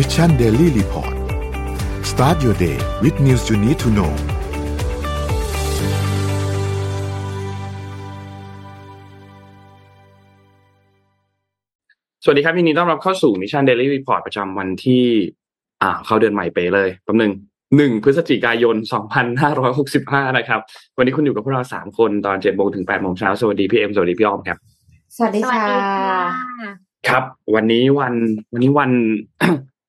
Mission Daily Report start your day with news you need to know สวัสดีครับยินดีต้อนรับเข้าสู่ Mission Daily Report ประจำวันที่ อ่า เข้าเดือนใหม่ไปเลยแป๊บนึงหนึ่งพฤศจิกายน 2565 นะครับ วันนี้คุณอยู่กับพวกเราสามคนตอน7โมงถึง8โมงเช้า สวัสดีพี่เอ็มสวัสดีพี่ออมครับ สวัสดีค่ะ ครับ วันนี้วันวันนี้วัน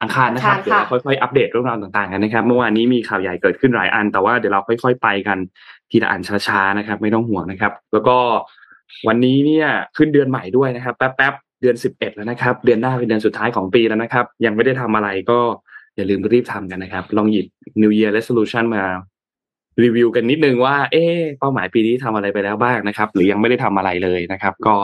อังคารนะครับอังคารเดี๋ยวเราค่ะค่อยๆอัปเดตเรื่องราวต่างๆกันนะครับ เมื่อวานนี้มีข่าวใหญ่เกิดขึ้นหลายอัน แต่ว่าเดี๋ยวเราค่อย ๆ ไปกันทีละอันช้าๆนะครับ ไม่ต้องห่วงนะครับ แล้วก็วันนี้เนี่ยขึ้นเดือนใหม่ด้วยนะครับ แป๊บๆเดือนสิบเอ็ดแล้วนะครับ เดือนหน้าเป็นเดือนสุดท้ายของปีแล้วนะครับ ยังไม่ได้ทำอะไรก็อย่าลืมรีบทำกันนะครับ ลองหยิบ New Year Resolution มารีวิวกันนิดนึงว่า เอ๊ะเป้าหมายปีนี้ทำอะไรไปแล้วบ้างนะครับ หรือยังไม่ได้ทำอะไรเลยนะครับ ก็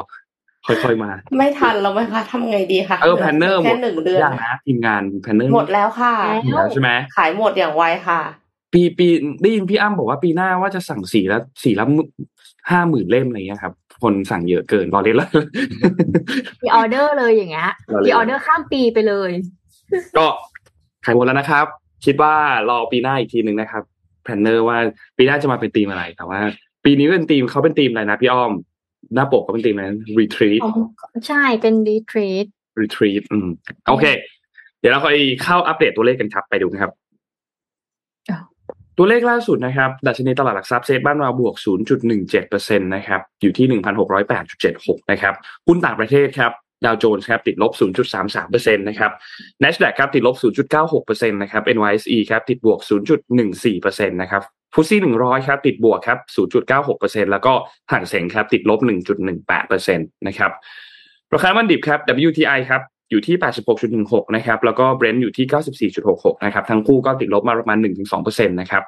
ค่อยๆมา ไม่ทันแล้วไหมคะทำไงดีคะเออ planner หมดแค่หนึ่งเดือนอย่างนะทีมงาน planner หมดแล้วค่ะแล้วใช่ไหมขายหมดอย่างไวค่ะ ปีปีได้ยินพี่อ้ำบอกว่าปีหน้าว่าจะสั่งสีละสีละห้าหมื่นเล่มอะไรเงี้ยครับ คนสั่งเยอะเกินล้อเล่นแล้วมีออเดอร์เลยอย่างเงี้ยเราเลยมีออเดอร์ข้ามปีไปเลย ก็ขายหมดแล้วนะครับ คิดว่ารอปีหน้าอีกทีหนึ่งนะครับ planner ว่าปีหน้าจะมาเป็นธีมอะไรแต่ว่า ปีนี้เป็นธีมเขาเป็นธีมอะไรนะพี่อ้อม หน้าปกเขาเป็นธีมอะไร retreat ใช่เป็นดีทรีต retreat อืมโอเค เดี๋ยวเราค่อยเข้าอัปเดตตัวเลขกันครับไปดูนะครับอ้าวตัวเลขล่าสุดนะครับ ดัชนีตลาดหลักทรัพย์เซตบ้านเราบวก 0.17%นะครับ อยู่ที่ 1,608.76 นะครับหุ้นต่างประเทศครับดาวโจนส์ครับติดลบ 0.33%นะครับ NASDAQ ครับติดลบ 0.96%นะครับ NYSE ครับติดบวก 0.14%นะครับ FTSE หนึ่งร้อยครับติดบวกครับศูนย์จุดเก้าหกเปอร์เซ็นแล้วก็ฮั่งเส็งครับติดลบหนึ่งจุดหนึ่งแปดเปอร์เซ็นต์นะครับราคาน้ำมันดิบครับ WTI ครับอยู่ที่แปดสิบหกจุดหนึ่งหกนะครับ แล้วก็เบรนท์อยู่ที่เก้าสิบสี่จุดหกหกนะครับ ทั้งคู่ก็ติดลบมาประมาณหนึ่งถึงสองเปอร์เซ็นต์นะครับ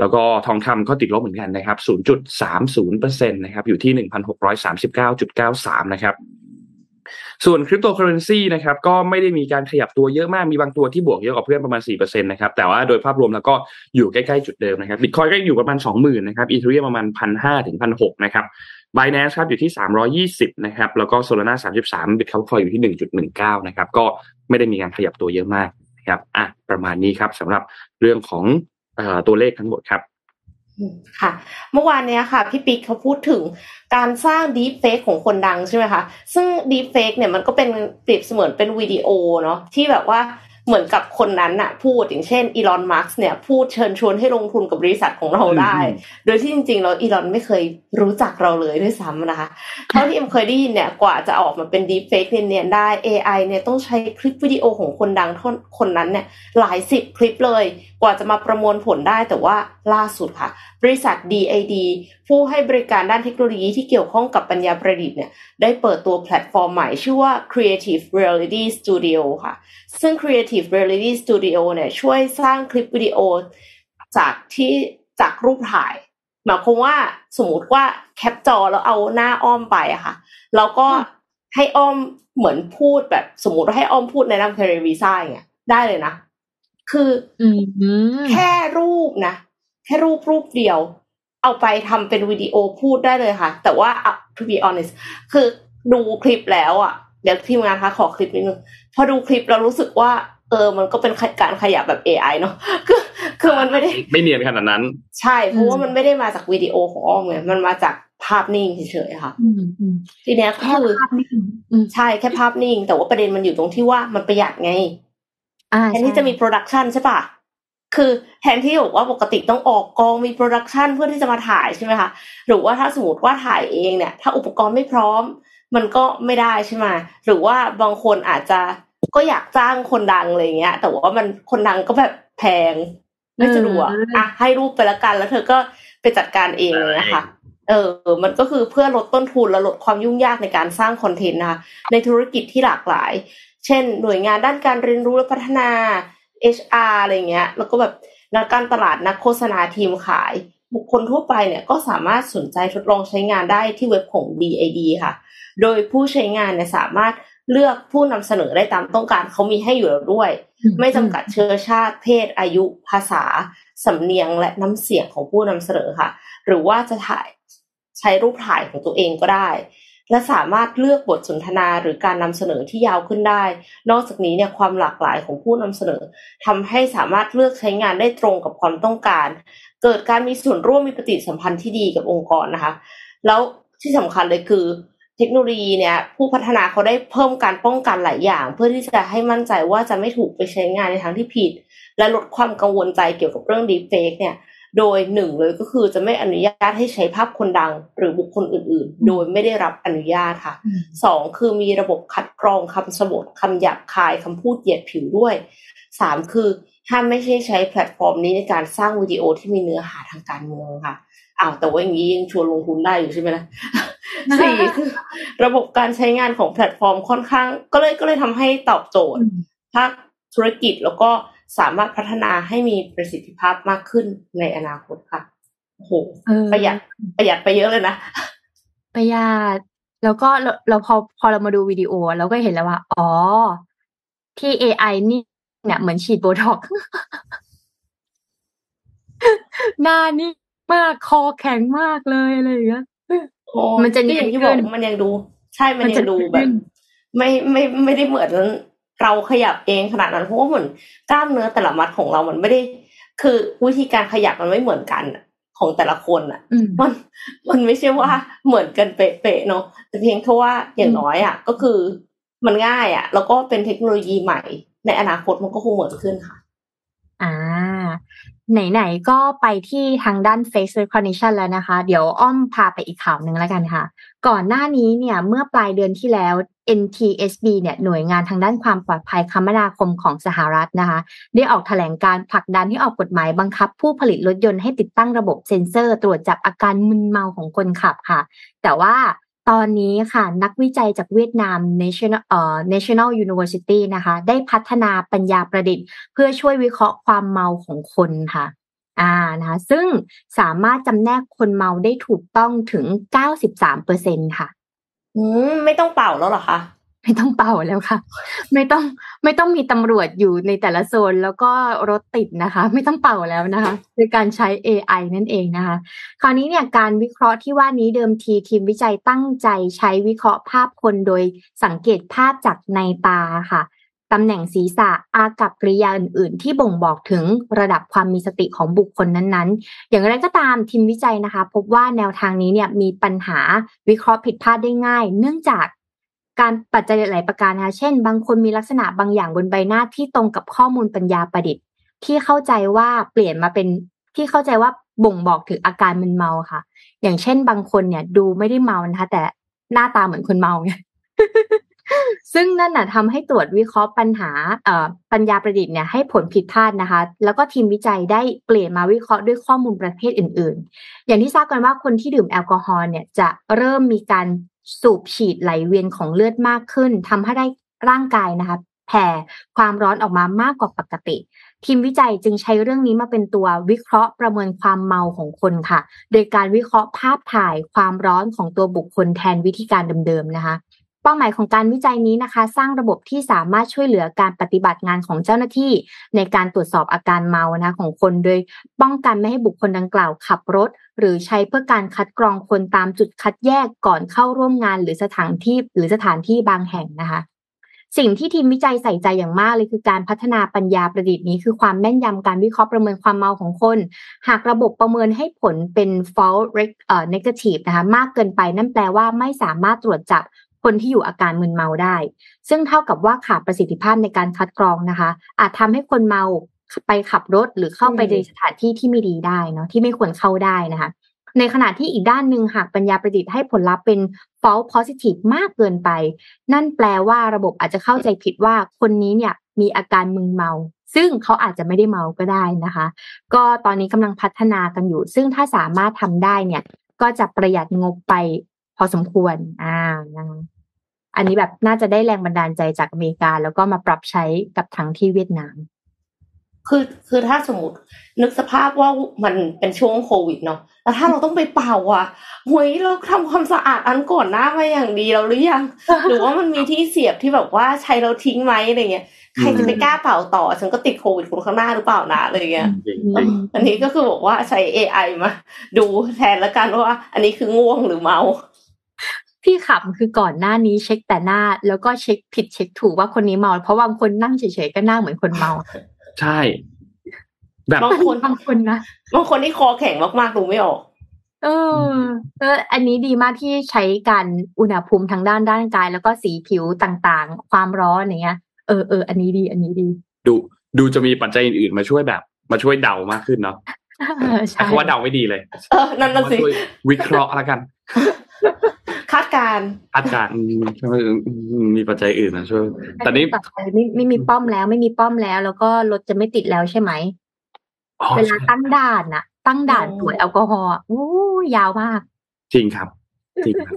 แล้วก็ทองคำก็ติดลบเหมือนกันนะครับศูนย์จุดสามศูนย์เปอร์เซ็นต์นะครับ อยู่ที่หนึ่งพันหกร้อยสามสิบเก้าจุดเก้าสามนะครับ ส่วนคริปโตเคอเรนซีนะครับก็ไม่ได้มีการขยับตัวเยอะมากมีบางตัวที่บวกเยอะกว่าเพื่อนประมาณ4%นะครับแต่ว่าโดยภาพรวมแล้วก็อยู่ใกล้ๆจุดเดิมนะครับบิตคอยก็อยู่ประมาณ 20,000นะครับอีเทเรียมประมาณ1,500ถึง1,600นะครับ Binance ครับอยู่ที่ 320นะครับแล้วก็ Solana 33 Bitcoin Coin อยู่ที่ 1.19นะครับก็ไม่ได้มีการขยับตัวเยอะมากนะครับอะประมาณนี้ครับสำหรับเรื่องของออตัวเลขทั้งหมดครับ ค่ะ เมื่อวานเนี้ยค่ะ พี่ปิ๊กเขาพูดถึงการสร้างดีเฟกของคนดังใช่ไหมคะ ซึ่งดีเฟกเนี่ยมันก็เป็นเปรียบเสมือนเป็นวิดีโอเนาะที่แบบว่า เหมือนกับคนนั้นน่ะ พูดอย่างเช่นอีลอนมัสก์เนี่ย พูดเชิญชวนให้ลงทุนกับบริษัทของเราได้อืมโดยที่จริงๆแล้วอีลอนไม่เคยรู้จักเราเลยด้วยซ้ำนะคะเท่าที่เอ็มเคยได้ยินเนี่ยกว่าจะออกมาเป็น deepfake เนียนๆได้ AI เนี่ยต้องใช้คลิปวิดีโอของคนดังท่อนคนนั้นเนี่ยหลายสิบคลิปเลย กว่าจะมาประมวลผลได้แต่ว่าล่าสุดค่ะ บริษัท D-ID ผู้ให้บริการด้านเทคโนโลยีที่เกี่ยวข้องกับปัญญาประดิษฐ์เนี่ยได้เปิดตัวแพลตฟอร์มใหม่ชื่อว่า Creative Reality Studio ค่ะ ซึ่ง Creative Reality Studio เนี่ยช่วยสร้างคลิปวิดีโอจากที่จากรูปถ่ายหมายความว่าสมมติว่าแคปจอแล้วเอาหน้าอ้อมไปอะค่ะ แล้วก็ให้อ้อมเหมือนพูดแบบสมมติว่าให้อ้อมพูดในนามเคเรวีซ่าอย่างเงี้ยได้เลยนะ คืออืมแค่รูปนะ แค่รูปรูปเดียว เอาไปทำเป็นวิดีโอพูดได้เลยค่ะ แต่ว่าอะ to be honest คือดูคลิปแล้วอะ เดี๋ยวทีมงานคะขอคลิปนิดนึง พอดูคลิปเรารู้สึกว่า เออ มันก็เป็นการขยับแบบ AI เนาะคือคือมันไม่ได้ ไม่เนียนขนาดนั้น ใช่เพราะว่ามันไม่ได้มาจากวิดีโอของอ้อมไงมันมาจากภาพนิ่งเฉยๆค่ะอืมอืมทีเนี้ยก็แค่คือภาพนิ่งอืมใช่แค่ภาพนิ่ง แต่ว่าประเด็นมันอยู่ตรงที่ว่ามันประหยัดไงอ่าแทนที่จะมี production ใช่ปะคือแทนที่บอกว่าปกติต้องออกกองมี production เพื่อที่จะมาถ่ายใช่ไหมคะหรือว่าถ้าสมมติว่าถ่ายเองเนี่ย ถ้าอุปกรณ์ไม่พร้อม มันก็ไม่ได้ใช่ไหมหรือว่าบางคนอาจจะ ก็อยากจ้างคนดังอะไรเงี้ย แต่ว่ามันคนดังก็แบบแพงไม่สะดวกอะให้รูปไปละกัน แล้วเธอก็ไปจัดการเองเลยนะคะเออ มันก็คือเพื่อลดต้นทุนและลดความยุ่งยากในการสร้าง content นะคะในธุรกิจที่หลากหลาย เช่น หน่วยงานด้านการเรียนรู้และพัฒนา HR อะไรเงี้ย แล้วก็แบบนักการตลาดนักโฆษณาทีมขาย บุคคลทั่วไปเนี่ยก็สามารถสนใจทดลองใช้งานได้ที่เว็บของ DID ค่ะ โดยผู้ใช้งานเนี่ยสามารถ เลือกผู้นำเสนอได้ตามต้องการเขามีให้อยู่แล้วด้วย ไม่จำกัดเชื้อชาติเพศอายุภาษาสำเนียงและน้ำเสียงของผู้นำเสนอค่ะ หรือว่าจะถ่ายใช้รูปถ่ายของตัวเองก็ได้ และสามารถเลือกบทสนทนาหรือการนำเสนอที่ยาวขึ้นได้ นอกจากนี้เนี่ยความหลากหลายของผู้นำเสนอทำให้สามารถเลือกใช้งานได้ตรงกับความต้องการ เกิดการมีส่วนร่วมมีปฏิสัมพันธ์ที่ดีกับองค์กรนะคะ แล้วที่สำคัญเลยคือ เทคโนโลยีเนี่ย ผู้พัฒนาเขาได้เพิ่มการป้องกันหลายอย่าง เพื่อที่จะให้มั่นใจว่าจะไม่ถูกไปใช้งานในทางที่ผิด และลดความกังวลใจเกี่ยวกับเรื่อง deepfake เนี่ย โดยหนึ่งเลยก็คือจะไม่อนุญาตให้ใช้ภาพคนดัง หรือบุคคลอื่น ๆ โดยไม่ได้รับอนุญาตค่ะอืมสองคือมีระบบคัดกรองคำสบถคำหยาบคายคำพูดเหยียดผิวด้วยสามคือห้ามไม่ใช่ใช้แพลตฟอร์มนี้ในการสร้างวิดีโอที่มีเนื้อหาทางการเมืองค่ะ อ้าวแต่ว่าอย่างนี้ยังชวนลงทุนได้อยู่ใช่ไหมนะสี่คือระบบการใช้งานของแพลตฟอร์มค่อนข้าง ก็เลยก็เลยทำให้ตอบโจทย์ภาคธุรกิจแล้วก็สามารถพัฒนาให้มีประสิทธิภาพมากขึ้นในอนาคตค่ะโอ้โหเออประหยัดประหยัดไปเยอะเลยนะประหยัดแล้วก็เราเราพอพอเรามาดูวิดีโอเราก็เห็นแล้วว่า อ๋อ ที่ AI นี่เนี่ยเหมือนฉีดโบท็อกซ์หน้านี่ มากคอแข็งมากเลยอะไรอย่างเงี้ยโอ้มันจะก็อย่างที่บเนีอยกนขึ้นมันยังดู ใช่มันมันยัจะงดูเนียนแบบขึ้นไม่ไม่ไม่ได้เหมือนเราขยับเองขนาดนั้นเพราะว่าเหมือนกล้ามเนื้อแต่ละมัดของเรามันไม่ได้ คือวิธีการขยับมันไม่เหมือนกันอะของแต่ละคนอะอืมมันมันไม่ใช่ว่าเหมือนกันเป๊ะๆเนาะแต่เพียงแค่ว่าอย่างน้อยอะ ก็คือมันง่ายอะ แล้วก็เป็นเทคโนโลยีใหม่ ในอนาคตมันก็คงเหมือนขึ้นค่ะ อ่า ไหนๆก็ไปที่ทางด้าน face recognition แล้วนะคะ เดี๋ยวอ้อมพาไปอีกข่าวหนึ่งแล้วกันค่ะ ก่อนหน้านี้เนี่ยเมื่อปลายเดือนที่แล้ว NTSB เนี่ยหน่วยงานทางด้านความปลอดภัยคมนาคมของสหรัฐนะคะ ได้ออกแถลงการผลักดันให้ออกกฎหมายบังคับ ผู้ผลิตรถยนต์ให้ติดตั้งระบบเซ็นเซอร์ ตรวจจับอาการมึนเมาของคนขับค่ะ แต่ว่า ตอนนี้ค่ะนักวิจัยจากเวียดนาม National เอ่อ National University นะคะ ได้พัฒนาปัญญาประดิษฐ์ เพื่อช่วยวิเคราะห์ความเมาของคนค่ะอ่านะคะซึ่งสามารถจำแนกคนเมาได้ถูกต้องถึง 93%ค่ะ อืม ไม่ต้องเป่าแล้วหรอคะ ไม่ต้องเป่าแล้วค่ะ ไม่ต้องไม่ต้องมีตำรวจอยู่ในแต่ละโซนแล้วก็รถติดนะคะ ไม่ต้องเป่าแล้วนะคะโดยการใช้ AI นั่นเองนะคะ คราวนี้เนี่ยการวิเคราะห์ที่ว่านี้เดิมทีทีมวิจัยตั้งใจใช้วิเคราะห์ภาพคนโดยสังเกตภาพจากในตาค่ะตำแหน่งศีรษะอากับกริยาอื่น ๆ ที่บ่งบอกถึงระดับความมีสติของบุคคลนั้นๆ อย่างไรก็ตามทีมวิจัยนะคะ พบว่าแนวทางนี้เนี่ยมีปัญหาวิเคราะห์ผิดพลาดได้ง่าย เนื่องจาก การปัจจัยหลายประการนะคะเช่น บางคนมีลักษณะบางอย่างบนใบหน้าที่ตรงกับข้อมูลปัญญาประดิษฐ์ ที่เข้าใจว่าเปลี่ยนมาเป็นที่เข้าใจว่าบ่งบอกถึงอาการมึนเมาค่ะ อย่างเช่น บางคนเนี่ย ดูไม่ได้เมานะคะ แต่หน้าตาเหมือนคนเมาไงซึ่งนั่นน่ะทำให้ตรวจวิเคราะห์ปัญหาเอ่อปัญญาประดิษฐ์เนี่ยให้ผลผิดพลาดนะคะ แล้วก็ทีมวิจัยได้เปลี่ยนมาวิเคราะห์ด้วยข้อมูลประเภทอื่น ๆ อย่างที่ทราบกันว่าคนที่ดื่มแอลกอฮอล์เนี่ยจะเริ่มมีการ สูบฉีดไหลเวียนของเลือดมากขึ้นทำให้ได้ร่างกายนะคะแผ่ความร้อนออกมามากกว่าปกติ ทีมวิจัยจึงใช้เรื่องนี้มาเป็นตัววิเคราะห์ประเมินความเมาของคนค่ะ โดยการวิเคราะห์ภาพถ่ายความร้อนของตัวบุคคลแทนวิธีการเดิมๆนะคะ เป้าหมายของการวิจัยนี้นะคะ สร้างระบบที่สามารถช่วยเหลือการปฏิบัติงานของเจ้าหน้าที่ ในการตรวจสอบอาการเมานะของคนโดยป้องกันไม่ให้บุคคลดังกล่าวขับรถ หรือใช้เพื่อการคัดกรองคนตามจุดคัดแยกก่อนเข้าร่วมงาน หรือสถานที่หรือสถานที่บางแห่งนะคะสิ่งที่ทีมวิจัยใส่ใจอย่างมากเลยคือการพัฒนาปัญญาประดิษฐ์นี้คือความแม่นยำการวิเคราะห์ประเมินความเมาของคน หากระบบประเมินให้ผลเป็น false negative นะคะมากเกินไปนั่นแปลว่าไม่สามารถตรวจจับ คนที่อยู่อาการมึนเมาได้ ซึ่งเท่ากับว่าขาดประสิทธิภาพในการคัดกรองนะคะ อาจทำให้คนเมาไปขับรถหรือเข้าไปอืมในสถานที่ที่ไม่ดีได้เนาะที่ไม่ควรเข้าได้นะคะ ในขณะที่อีกด้านหนึ่งหากปัญญาประดิษฐ์ให้ผลลัพธ์เป็น false positive มากเกินไป นั่นแปลว่าระบบอาจจะเข้าใจผิดว่าคนนี้เนี่ยมีอาการมึนเมา ซึ่งเขาอาจจะไม่ได้เมาก็ได้นะคะ ก็ตอนนี้กำลังพัฒนากันอยู่ ซึ่งถ้าสามารถทำได้เนี่ยก็จะประหยัดงบไปพ อสมควร อ่านะคะอันนี้แบบน่าจะได้แรงบันดาลใจจากอเมริกา แล้วก็มาปรับใช้กับทั้งที่เวียดนาม คือคือถ้าสมมตินึกสภาพว่ามันเป็นช่วงโควิดเนาะแล้วถ้าเราต้องไปเป่าอะเฮ้ยเราทำความสะอาดอันก่อนหน้ามาอย่างดีแล้วหรือยัง หรือว่ามันมีที่เสียบที่แบบว่าใช้เราทิ้งไหมอะไรเงี้ยใครจะไปกล้าเป่าต่อ ฉันก็ติดโควิดคนข้างหน้าหรือเปล่านะอะไรเงี้ยจริงอืจริงมอันนี้ก็คือบอกว่าใช้ AI มา ดูแทนแล้วกันว่า อันนี้คือง่วงหรือเมา ที่ขำคือก่อนหน้านี้เช็คแต่หน้า แล้วก็เช็คผิดเช็คถูกว่าคนนี้เมา เพราะบางคนนั่งเฉยๆก็หน้าเหมือนคนเมา ใช่ แบบบางคนบางคนนะบางคนที่คอแข็งมากๆดูไม่ออก เออเอออันนี้ดีมากที่ใช้การอุณหภูมิทางด้านร่างกาย แล้วก็สีผิวต่างๆ ความร้อนอย่างเงี้ยเออเอออันนี้ดี อันนี้ดี ดูดูจะมีปัจจัยอื่นๆมาช่วยแบบ มาช่วยเดามากขึ้นเนาะเออแต่ใช่คำว่าเดาไม่ดีเลย เออ นั่นน่ะมาสิช่วยวิเคราะห์ละกัน คาดการณ์คาดการณ์อืมอืมมีปัจจัยอื่นมาช่วยแต่นี้ต่อไปไม่ไม่มีป้อมแล้ว ไม่มีป้อมแล้ว แล้วก็รถจะไม่ติดแล้วใช่ไหมอ๋อเวลาตั้งด่านน่ะตั้งด่านตรวจแอลกอฮอล์อะอู้ยาวมาก จริงครับ จริงครับ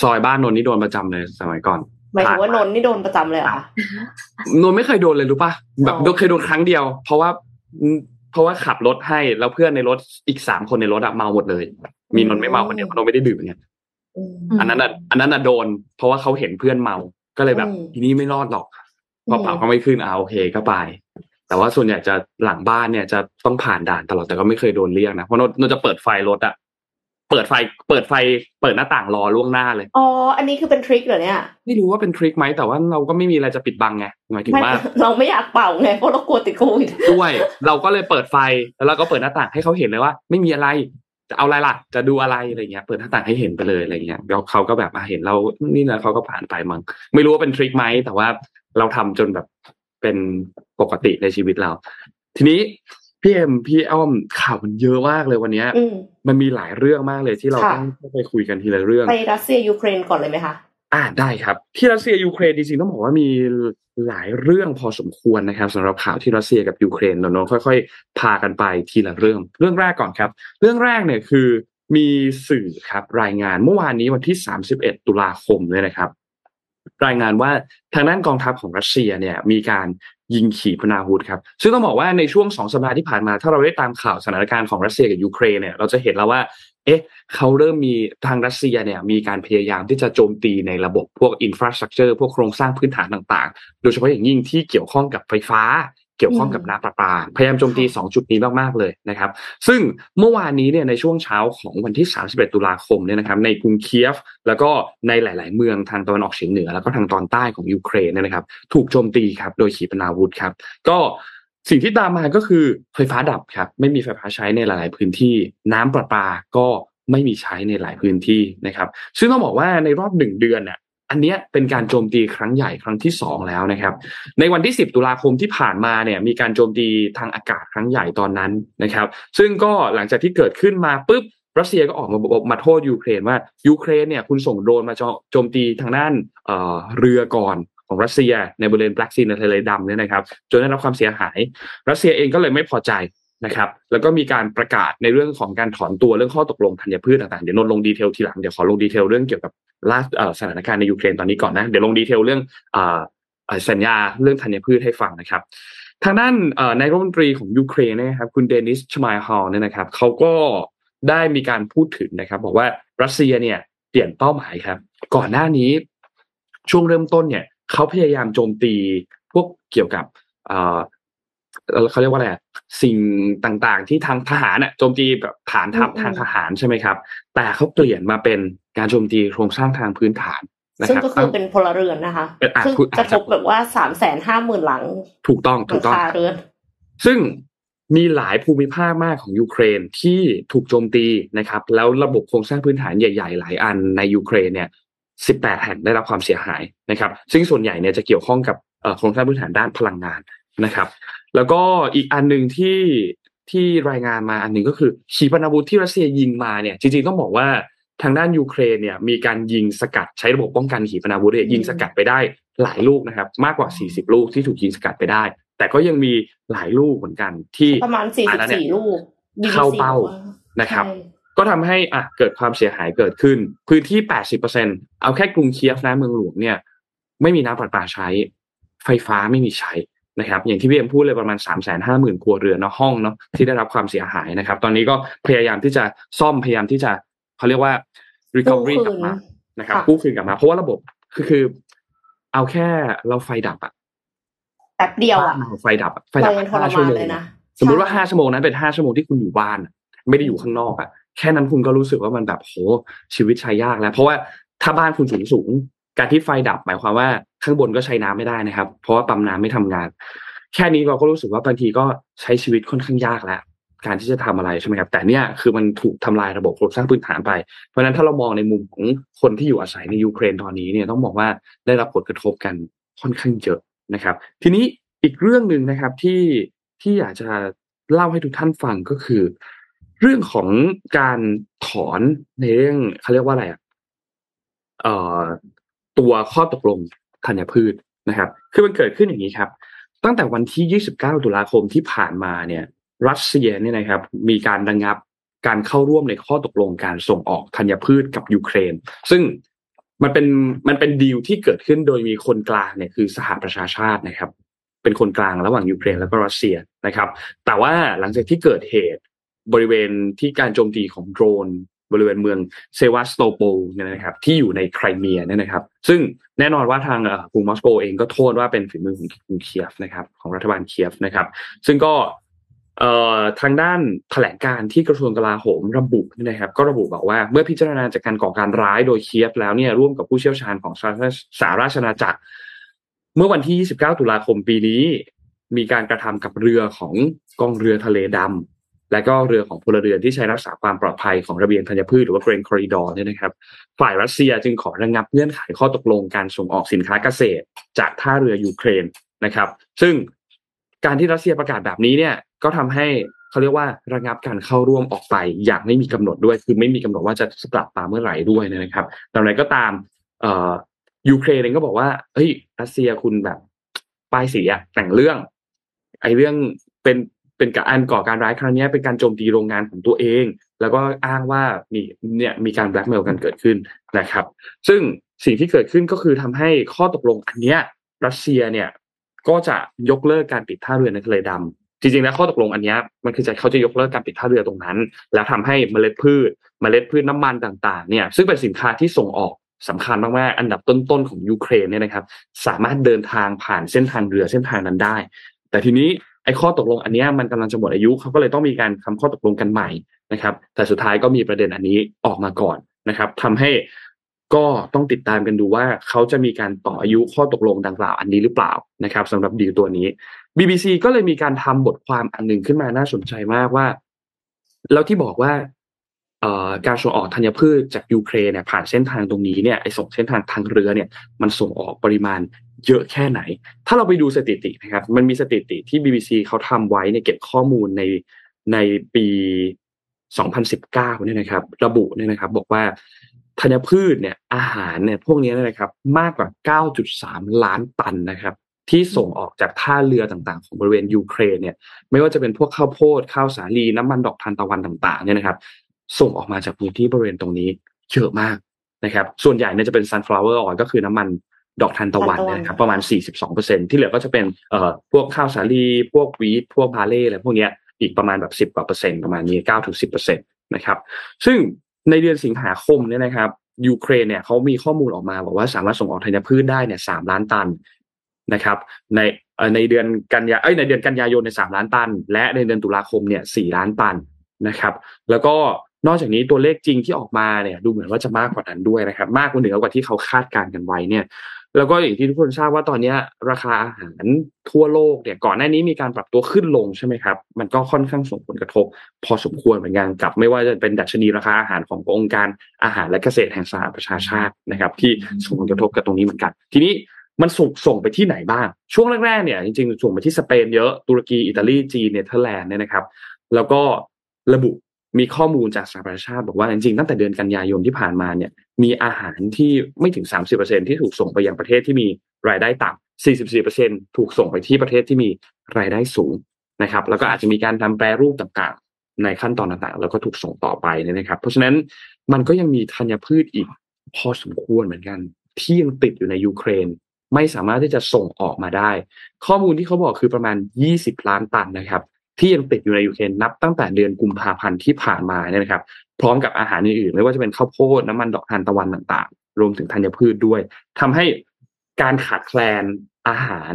ซอยบ้านนนท์นี่โดนประจำเลยสมัยก่อนหมายถึงว่านนท์นี่โดนประจำเลยเหรอคะนนท์ไม่เคยโดนเลยรู้ป่ะแบบอ๋อโดนเคยโดนครั้งเดียว เพราะว่าอืมเพราะว่าขับรถให้แล้วเพื่อนในรถอีกสามคนในรถอะเมาหมดเลย มีนนท์ไม่เมาคนเดียวเพราะนนท์ไม่ได้ดื่มไงอืมม อันนั้นอะอันนั้นอะโดน เพราะว่าเขาเห็นเพื่อนเมา ก็เลยแบบอืมทีนี้ไม่รอดหรอกพออืมเป่าก็ไม่ขึ้นอ่าโอเคก็ไป แต่ว่าส่วนใหญ่จะหลังบ้านเนี่ยจะต้องผ่านด่านตลอดแต่ก็ไม่เคยโดนเรียกนะเพราะนนท์นนท์จะเปิดไฟรถอะเปิดไฟ เปิดไฟ เปิดหน้าต่างรอล่วงหน้าเลยอ๋ออันนี้คือเป็นทริคเหรอเนี่ยไม่รู้ว่าเป็นทริคไหมแต่ว่าเราก็ไม่มีอะไรจะปิดบังไงหมายถึงไม่ว่าเราไม่อยากเป่าไงเพราะเรากลัวติดโควิดด้วย เราก็เลยเปิดไฟแล้วเราก็เปิดหน้าต่างให้เขาเห็นเลยว่า ไม่มีอะไร จะเอาอะไรล่ะ จะดูอะไรอะไรเงี้ย เปิดหน้าต่างให้เห็นไปเลยอะไรเงี้ยแล้วเขาก็แบบมาเห็นเรา นี่นะเขาก็ผ่านไปมั้งไม่รู้ว่าเป็นทริคไหมแต่ว่าเราทำจนแบบเป็นปกติในชีวิตเรา ทีนี้พี่เอ็มพี่อ้อมข่าวมันเยอะมากเลยวันเนี้ยอืมมันมีหลายเรื่องมากเลยที่เราค่ะต้องไปคุยกันทีละเรื่อง ไปรัสเซียยูเครนก่อนเลยไหมคะ อ่าได้ครับ ที่รัสเซียยูเครนจริงๆต้องบอกว่ามีหลายเรื่องพอสมควรนะครับสำหรับข่าวที่รัสเซียกับยูเครนเราเนอะค่อย ๆ พากันไปทีละเรื่อง เรื่องแรกก่อนครับ เรื่องแรกเนี่ยคือมีสื่อครับรายงานเมื่อวานนี้วันที่ 31 ตุลาคมเลยนะครับ รายงานว่าทางด้านกองทัพของรัสเซียเนี่ยมีการ ยิงขีปนาวุธครับ ซึ่งต้องบอกว่าในช่วงสองสัปดาห์ที่ผ่านมา ถ้าเราได้ตามข่าวสถานการณ์ของรัสเซียกับยูเครนเนี่ยเราจะเห็นแล้วว่า เอ๊ะ เขาเริ่มมีทางรัสเซียเนี่ยมีการพยายามที่จะโจมตีในระบบพวก infrastructure พวกโครงสร้างพื้นฐานต่างๆ โดยเฉพาะอย่างยิ่งที่เกี่ยวข้องกับไฟฟ้า เกี่ยวข้องกับน้ำประปา พยายามโจมตี 2 จุดนี้มากๆเลยนะครับ ซึ่งเมื่อวานนี้เนี่ยในช่วงเช้าของวันที่ 31 ตุลาคมเนี่ยนะครับในกรุงเคียฟ แล้วก็ในหลาย ๆ เมืองทางตะวันออกเฉียงเหนือ แล้วก็ทางตอนใต้ของยูเครนเนี่ยนะครับ ถูกโจมตีครับโดยขีปนาวุธครับ ก็สิ่งที่ตามมาก็คือไฟฟ้าดับครับไม่มีไฟฟ้าใช้ในหลาย ๆ พื้นที่น้ำประปาก็ไม่มีใช้ในหลายพื้นที่นะครับ ซึ่งต้องบอกว่าในรอบหนึ่งเดือนน่ะ อันเนี้ยเป็นการโจมตีครั้งใหญ่ครั้งที่สองแล้วนะครับ ในวันที่ 10 ตุลาคมที่ผ่านมาเนี่ยมีการโจมตีทางอากาศครั้งใหญ่ตอนนั้นนะครับ ซึ่งก็หลังจากที่เกิดขึ้นมาปุ๊บรัสเซียก็ออกมาบอกมาโทษยูเครนว่ายูเครนเนี่ยคุณส่งโดรนมาโจมตีทางด้านเอ่อเรือก่อนของรัสเซียในบริเวณ Black Sea ในทะเลดำเนี่ยนะครับจนได้รับความเสียหาย รัสเซียเองก็เลยไม่พอใจ นะครับ แล้วก็มีการประกาศในเรื่องของการถอนตัวเรื่องข้อตกลงธัญพืชต่างๆ เดี๋ยวนนลง detail ทีหลัง เดี๋ยวขอลง detail เรื่องเกี่ยวกับล่าสถานการณ์ในยูเครนตอนนี้ก่อนนะ เดี๋ยวลง detail เรื่องอสัญญาเรื่องธัญพืชให้ฟังนะครับ ทางด้านนายกรัฐมนตรีของยูเครนนะครับ คุณเดนิสชมายฮอลเนี่ยนะครับเขาก็ได้มีการพูดถึงนะครับ บอกว่ารัสเซียเนี่ยเปลี่ยนเป้าหมายครับ ก่อนหน้านี้ช่วงเริ่มต้นเนี่ยเขาพยายามโจมตีพวกเกี่ยวกับ เอ่อเขาเรียกว่าอะไรอะสิ่งต่างๆ ที่ทางทหารน่ะโจมตีแบบฐานทัพอืมทางทหารใช่ไหมครับ แต่เขาเปลี่ยนมาเป็นการโจมตีโครงสร้างทางพื้นฐานนะซึ่งครับก็คือเป็นพลเรือนนะคะเป็นอะซึ่งพูดกระทบแบบว่าสามแสนห้าหมื่นหลัง ถูกต้องหถูลักต้องคาเรือนซึ่งมีหลายภูมิภาคมากของยูเครนที่ถูกโจมตีนะครับ แล้วระบบโครงสร้างพื้นฐานใหญ่ๆ หลายอันในยูเครนเนี่ย 18 แห่งได้รับความเสียหายนะครับ ซึ่งส่วนใหญ่เนี่ยจะเกี่ยวข้องกับเอ่อโครงสร้างพื้นฐานด้านพลังงานนะครับ แล้วก็อีกอันหนึ่งที่ที่รายงานมาอันหนึ่งก็คือขีปนาวุธที่รัสเซียยิงมาเนี่ย จริงๆต้องบอกว่าทางด้านยูเครนเนี่ยมีการยิงสกัดใช้ระบบป้องกันขีปนาวุธเนี่ยยิงสกัดไปได้หลายลูกนะครับ มากกว่า 40 ลูกที่ถูกยิงสกัดไปได้ แต่ก็ยังมีหลายลูกเหมือนกันที่ประมาณสี่อัสินบนั้นเนี่ยสี่ลูก BBC เข้าเป้าบอกว่นะครับใช่ก็ทำให้อะเกิดความเสียหายเกิดขึ้น พื้นที่ 80%เอาแค่กรุงเคียฟนะเมืองหลวงเนี่ย ไม่มีน้ำประปาใช้ ไฟฟ้าไม่มีใช้ นะครับอย่างที่พี่เอ็มพูดเลยประมาณ3 5 0 0 0 0ครัวเรือนเนาะห้องเนาะที่ได้รับความเสียหายนะครับ ตอนนี้ก็พยายามที่จะซ่อมพยายามที่จะเขาเรียกว่า recovery กู้คืนกลับมานะครับค่ะกู้คืนกลับมา เพราะว่าระบบคือคือ เอาแค่เราไฟดับอะแป๊บเดียวอะบ้านเราไฟดับอะไฟดัเราบยังทรห้าชั่วมานโมงเลยนะสมมติว่าใช่ห้าชั่วโมงนั้นเป็นห้าชั่วโมงที่คุณอยู่บ้านอะไม่ได้อยู่ข้างนอกอะแค่นั้นคุณก็รู้สึกว่ามันแบบโหชีวิตใช้ยากแล้ว เพราะว่าถ้าบ้านคุณสูงสูง การที่ไฟดับหมายความว่าข้างบนก็ใช้น้ำไม่ได้นะครับ เพราะว่าปั๊มน้ำไม่ทำงาน แค่นี้เราก็รู้สึกว่าบางทีก็ใช้ชีวิตค่อนข้างยากแล้วการที่จะทำอะไรใช่ไหมครับแต่เนี่ยคือมันถูกทำลายระบบโครงสร้างพื้นฐานไป เพราะฉะนั้นถ้าเรามองในมุมของคนที่อยู่อาศัยในยูเครนตอนนี้เนี่ยต้องบอกว่าได้รับผลกระทบกันค่อนข้างเยอะนะครับ ทีนี้อีกเรื่องหนึ่งนะครับที่ที่อยากจะเล่าให้ทุกท่านฟังก็คือ เรื่องของการถอนในเรื่องเขาเรียกว่าอะไรอะเอ่อ ตัวข้อตกลงธัญพืชนะครับ คือมันเกิดขึ้นอย่างนี้ครับ ตั้งแต่วันที่ 29 ตุลาคมที่ผ่านมาเนี่ย รัสเซียเนี่ยนะครับ มีการระงับการเข้าร่วมในข้อตกลงการส่งออกธัญพืชกับยูเครน ซึ่งมันเป็นมันเป็นดีลที่เกิดขึ้นโดยมีคนกลางเนี่ยคือสหประชาชาตินะครับ เป็นคนกลางระหว่างยูเครนแล้วก็รัสเซียนะครับ แต่ว่าหลังจากที่เกิดเหตุบริเวณที่การโจมตีของโดรน บริเวณเมืองเซวาสโตโพลเนี่ยนะครับ ที่อยู่ในไครเมียเนี่ยนะครับ ซึ่งแน่นอนว่าทางกรุงมอสโกเองก็โทษว่าเป็นฝีมือของกรุงเคียฟนะครับ ของรัฐบาลเคียฟนะครับ ซึ่งก็ทางด้านแถลงการที่กระทรวงกลาโหมระบุนะครับ ก็ระบุบอกว่าเมื่อพิจารณาจากการก่อการร้ายโดยเคียฟแล้วเนี่ยร่วมกับผู้เชี่ยวชาญของสาราชนาจักร เมื่อวันที่ 29 ตุลาคมปีนี้ มีการกระทำกับเรือของกองเรือทะเลดำ และก็เรือของพลเรือนที่ใช้รักษาความปลอดภัยของระเบียงธัญพืชหรือว่าเกรนคอริดอร์เนี่ยนะครับ ฝ่ายรัสเซียจึงขอระงงับเงื่อนไขข้อตกลงการส่งออกสินค้าเกษตร จากท่าเรือยูเครนนะครับ ซึ่งการที่รัสเซียประกาศแบบนี้เนี่ยก็ทำให้เขาเรียกว่าระงับการเข้าร่วมออกไป อย่างไม่มีกำหนดด้วย คือไม่มีกำหนดว่าจะกลับมาเมื่อไหร่ด้วยนะครับแต่อะไรก็ตามเอ่อยูเครนเองก็บอกว่าเฮ้ยรัสเซียคุณแบบป้ายสีอะแต่งเรื่อง ไอ้เรื่องเป็น เป็นการก่อการร้ายครั้งนี้เป็นการโจมตีโรงงานของตัวเอง แล้วก็อ้างว่ามีเนี่ยมีการแบล็กเมลกันเกิดขึ้นนะครับ ซึ่งสิ่งที่เกิดขึ้นก็คือทำให้ข้อตกลงอันเนี้ยรัสเซียเนี่ยก็จะยกเลิกการปิดท่าเรือในทะเลดำจริงๆแล้วข้อตกลงอันนี้มันคือจะเขาจะยกเลิกการปิดท่าเรือตรงนั้น แล้วทำให้เมล็ดพืช เมล็ดพืชน้ำมันต่างๆเนี่ยซึ่งเป็นสินค้าที่ส่งออกสำคัญมากๆ อันดับต้นๆของยูเครนเนี่ยนะครับ สามารถเดินทางผ่านเส้นทางเรือเส้นทางนั้นได้ แต่ทีนี้ ไอ้ข้อตกลงอันนี้มันกำลังจะหมดอายุเขาก็เลยต้องมีการทำข้อตกลงกันใหม่นะครับ แต่สุดท้ายก็มีประเด็นอันนี้ออกมาก่อนนะครับทำให้ก็ต้องติดตามกันดูว่าเขาจะมีการต่ออายุข้อตกลงดังกล่าวอันนี้หรือเปล่านะครับสำหรับดีลตัวนี้ BBC ก็เลยมีการทำบทความอันหนึ่งขึ้นมาน่าสนใจมากว่า แล้วที่บอกว่าการส่งออกธัญพืชจากยูเครนเนี่ยผ่านเส้นทางตรงนี้เนี่ยไอส่งเส้นทางทางเรือเนี่ยมันส่งออกปริมาณ เยอะแค่ไหน ถ้าเราไปดูสถิตินะครับ มันมีสถิติที่ BBC เขาทำไว้เนี่ยเก็บข้อมูลในในปี 2019เนี่ยนะครับ ระบุเนี่ยนะครับ บอกว่าธัญพืชเนี่ยอาหารเนี่ยพวกนี้นะครับ มากกว่า 9.3 ล้านตันนะครับ ที่ส่งออกจากท่าเรือต่างๆ ของบริเวณยูเครนเนี่ยไม่ว่าจะเป็นพวกข้าวโพดข้าวสาลีน้ำมันดอกทานตะวันต่างๆเนี่ยนะครับ ส่งออกมาจากพื้นที่บริเวณตรงนี้เยอะมากนะครับ ส่วนใหญ่เนี่ยจะเป็น sunflower oil ก็คือน้ำมัน ดอกทานตะวันนะครับประมาณ 42%ที่เหลือก็จะเป็นเอ่อพวกข้าวสาลีพวกวีทพวกบาเล่อะไรพวกนี้อีกประมาณแบบ10กว่าเปอร์เซ็นต์ประมาณนี้9ถึง10%นะครับซึ่งในเดือนสิงหาคมเนี่ยนะครับยูเครนเนี่ยเขามีข้อมูลออกมาบอกว่าสามารถส่งออกธัญพืชได้เนี่ยสามล้านตันนะครับในในเดือนกันยาเอ้ยในเดือนกันยายนในสามล้านตัน และในเดือนตุลาคมเนี่ยสี่ล้านตันนะครับ แล้วก็นอกจากนี้ตัวเลขจริงที่ออกมาเนี่ยดูเหมือนว่าจะมากกว่านั้นด้วยนะครับ มากกว่าเหนือกว่าที่เขาคาดการณ์กันไว้เนี่ย แล้วก็อย่างที่ทุกคนทราบว่าตอนนี้ราคาอาหารทั่วโลกเนี่ยก่อนหน้านี้มีการปรับตัวขึ้นลงใช่ไหมครับ มันก็ค่อนข้างส่งผลกระทบ พอสมควรเหมือนกันกับ ไม่ว่าจะเป็นดัชนีราคาอาหารขององค์การอาหารและเกษตรแห่งสหประชาชาตินะครับ ที่ส่งผลกระทบกับตรงนี้เหมือนกัน ทีนี้มันส่งส่งไปที่ไหนบ้าง ช่วงแรกๆเนี่ยจริงๆส่งไปที่สเปนเยอะตุรกีอิตาลีจีนเนเธอร์แลนด์เนี่ยนะครับ แล้วก็ระบุ มีข้อมูลจากสหประชาชาติบอกว่าจริงๆตั้งแต่เดือนกันยายนที่ผ่านมาเนี่ยมีอาหารที่ไม่ถึง 30%ที่ถูกส่งไปยังประเทศที่มีรายได้ต่ำ44%ถูกส่งไปที่ประเทศที่มีรายได้สูงนะครับ แล้วก็อาจจะมีการทำแปรรูปต่างๆ ในขั้นตอนต่างๆ แล้วก็ถูกส่งต่อไปนะครับ เพราะฉะนั้นมันก็ยังมีธัญพืชอีกพอสมควรเหมือนกัน ที่ยังติดอยู่ในยูเครน ไม่สามารถที่จะส่งออกมาได้ ข้อมูลที่เขาบอกคือประมาณ 20 ล้านตันนะครับ ที่ยังติดอยู่ในยูเครนนับตั้งแต่เดือนกุมภาพันธ์ที่ผ่านมาเนี่ยนะครับ พร้อมกับอาหารอื่นๆไม่ว่าจะเป็นข้าวโพดน้ำมันดอกทานตะวันต่างๆ รวมถึงธัญพืชด้วยทำให้การขาดแคลนอาหาร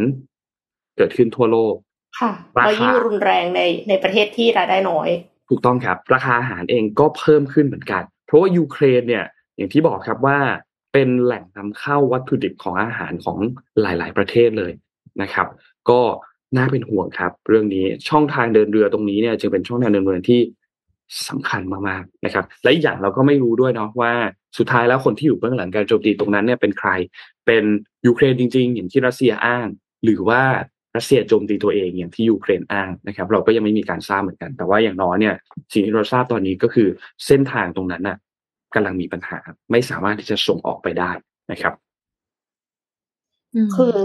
เกิดขึ้นทั่วโลก ค่ะแล้วยิ่งรุนแรงในในประเทศที่รายได้น้อย ถูกต้องครับ ราคาอาหารเองก็เพิ่มขึ้นเหมือนกัน เพราะว่ายูเครนเนี่ย อย่างที่บอกครับว่าเป็นแหล่งนำเข้าวัตถุดิบของอาหารของหลาย ๆ ประเทศเลยนะครับ ก็ น่าเป็นห่วงครับ เรื่องนี้ช่องทางเดินเรือตรงนี้เนี่ยจึงเป็นช่องทางเดินเรือที่สำคัญมากๆนะครับ และอีกอย่างเราก็ไม่รู้ด้วยเนาะว่าสุดท้ายแล้วคนที่อยู่เบื้องหลังการโจมตีตรงนั้นเนี่ยเป็นใคร เป็นยูเครนจริง ๆ อย่างที่รัสเซียอ้าง หรือว่ารัสเซียโจมตีตัวเองอย่างที่ยูเครนอ้างนะครับ เราก็ยังไม่มีการทราบเหมือนกัน แต่ว่าอย่างน้อยเนี่ย สิ่งที่เราทราบตอนนี้ก็คือเส้นทางตรงนั้นน่ะกำลังมีปัญหา ไม่สามารถที่จะส่งออกไปได้นะครับ คือ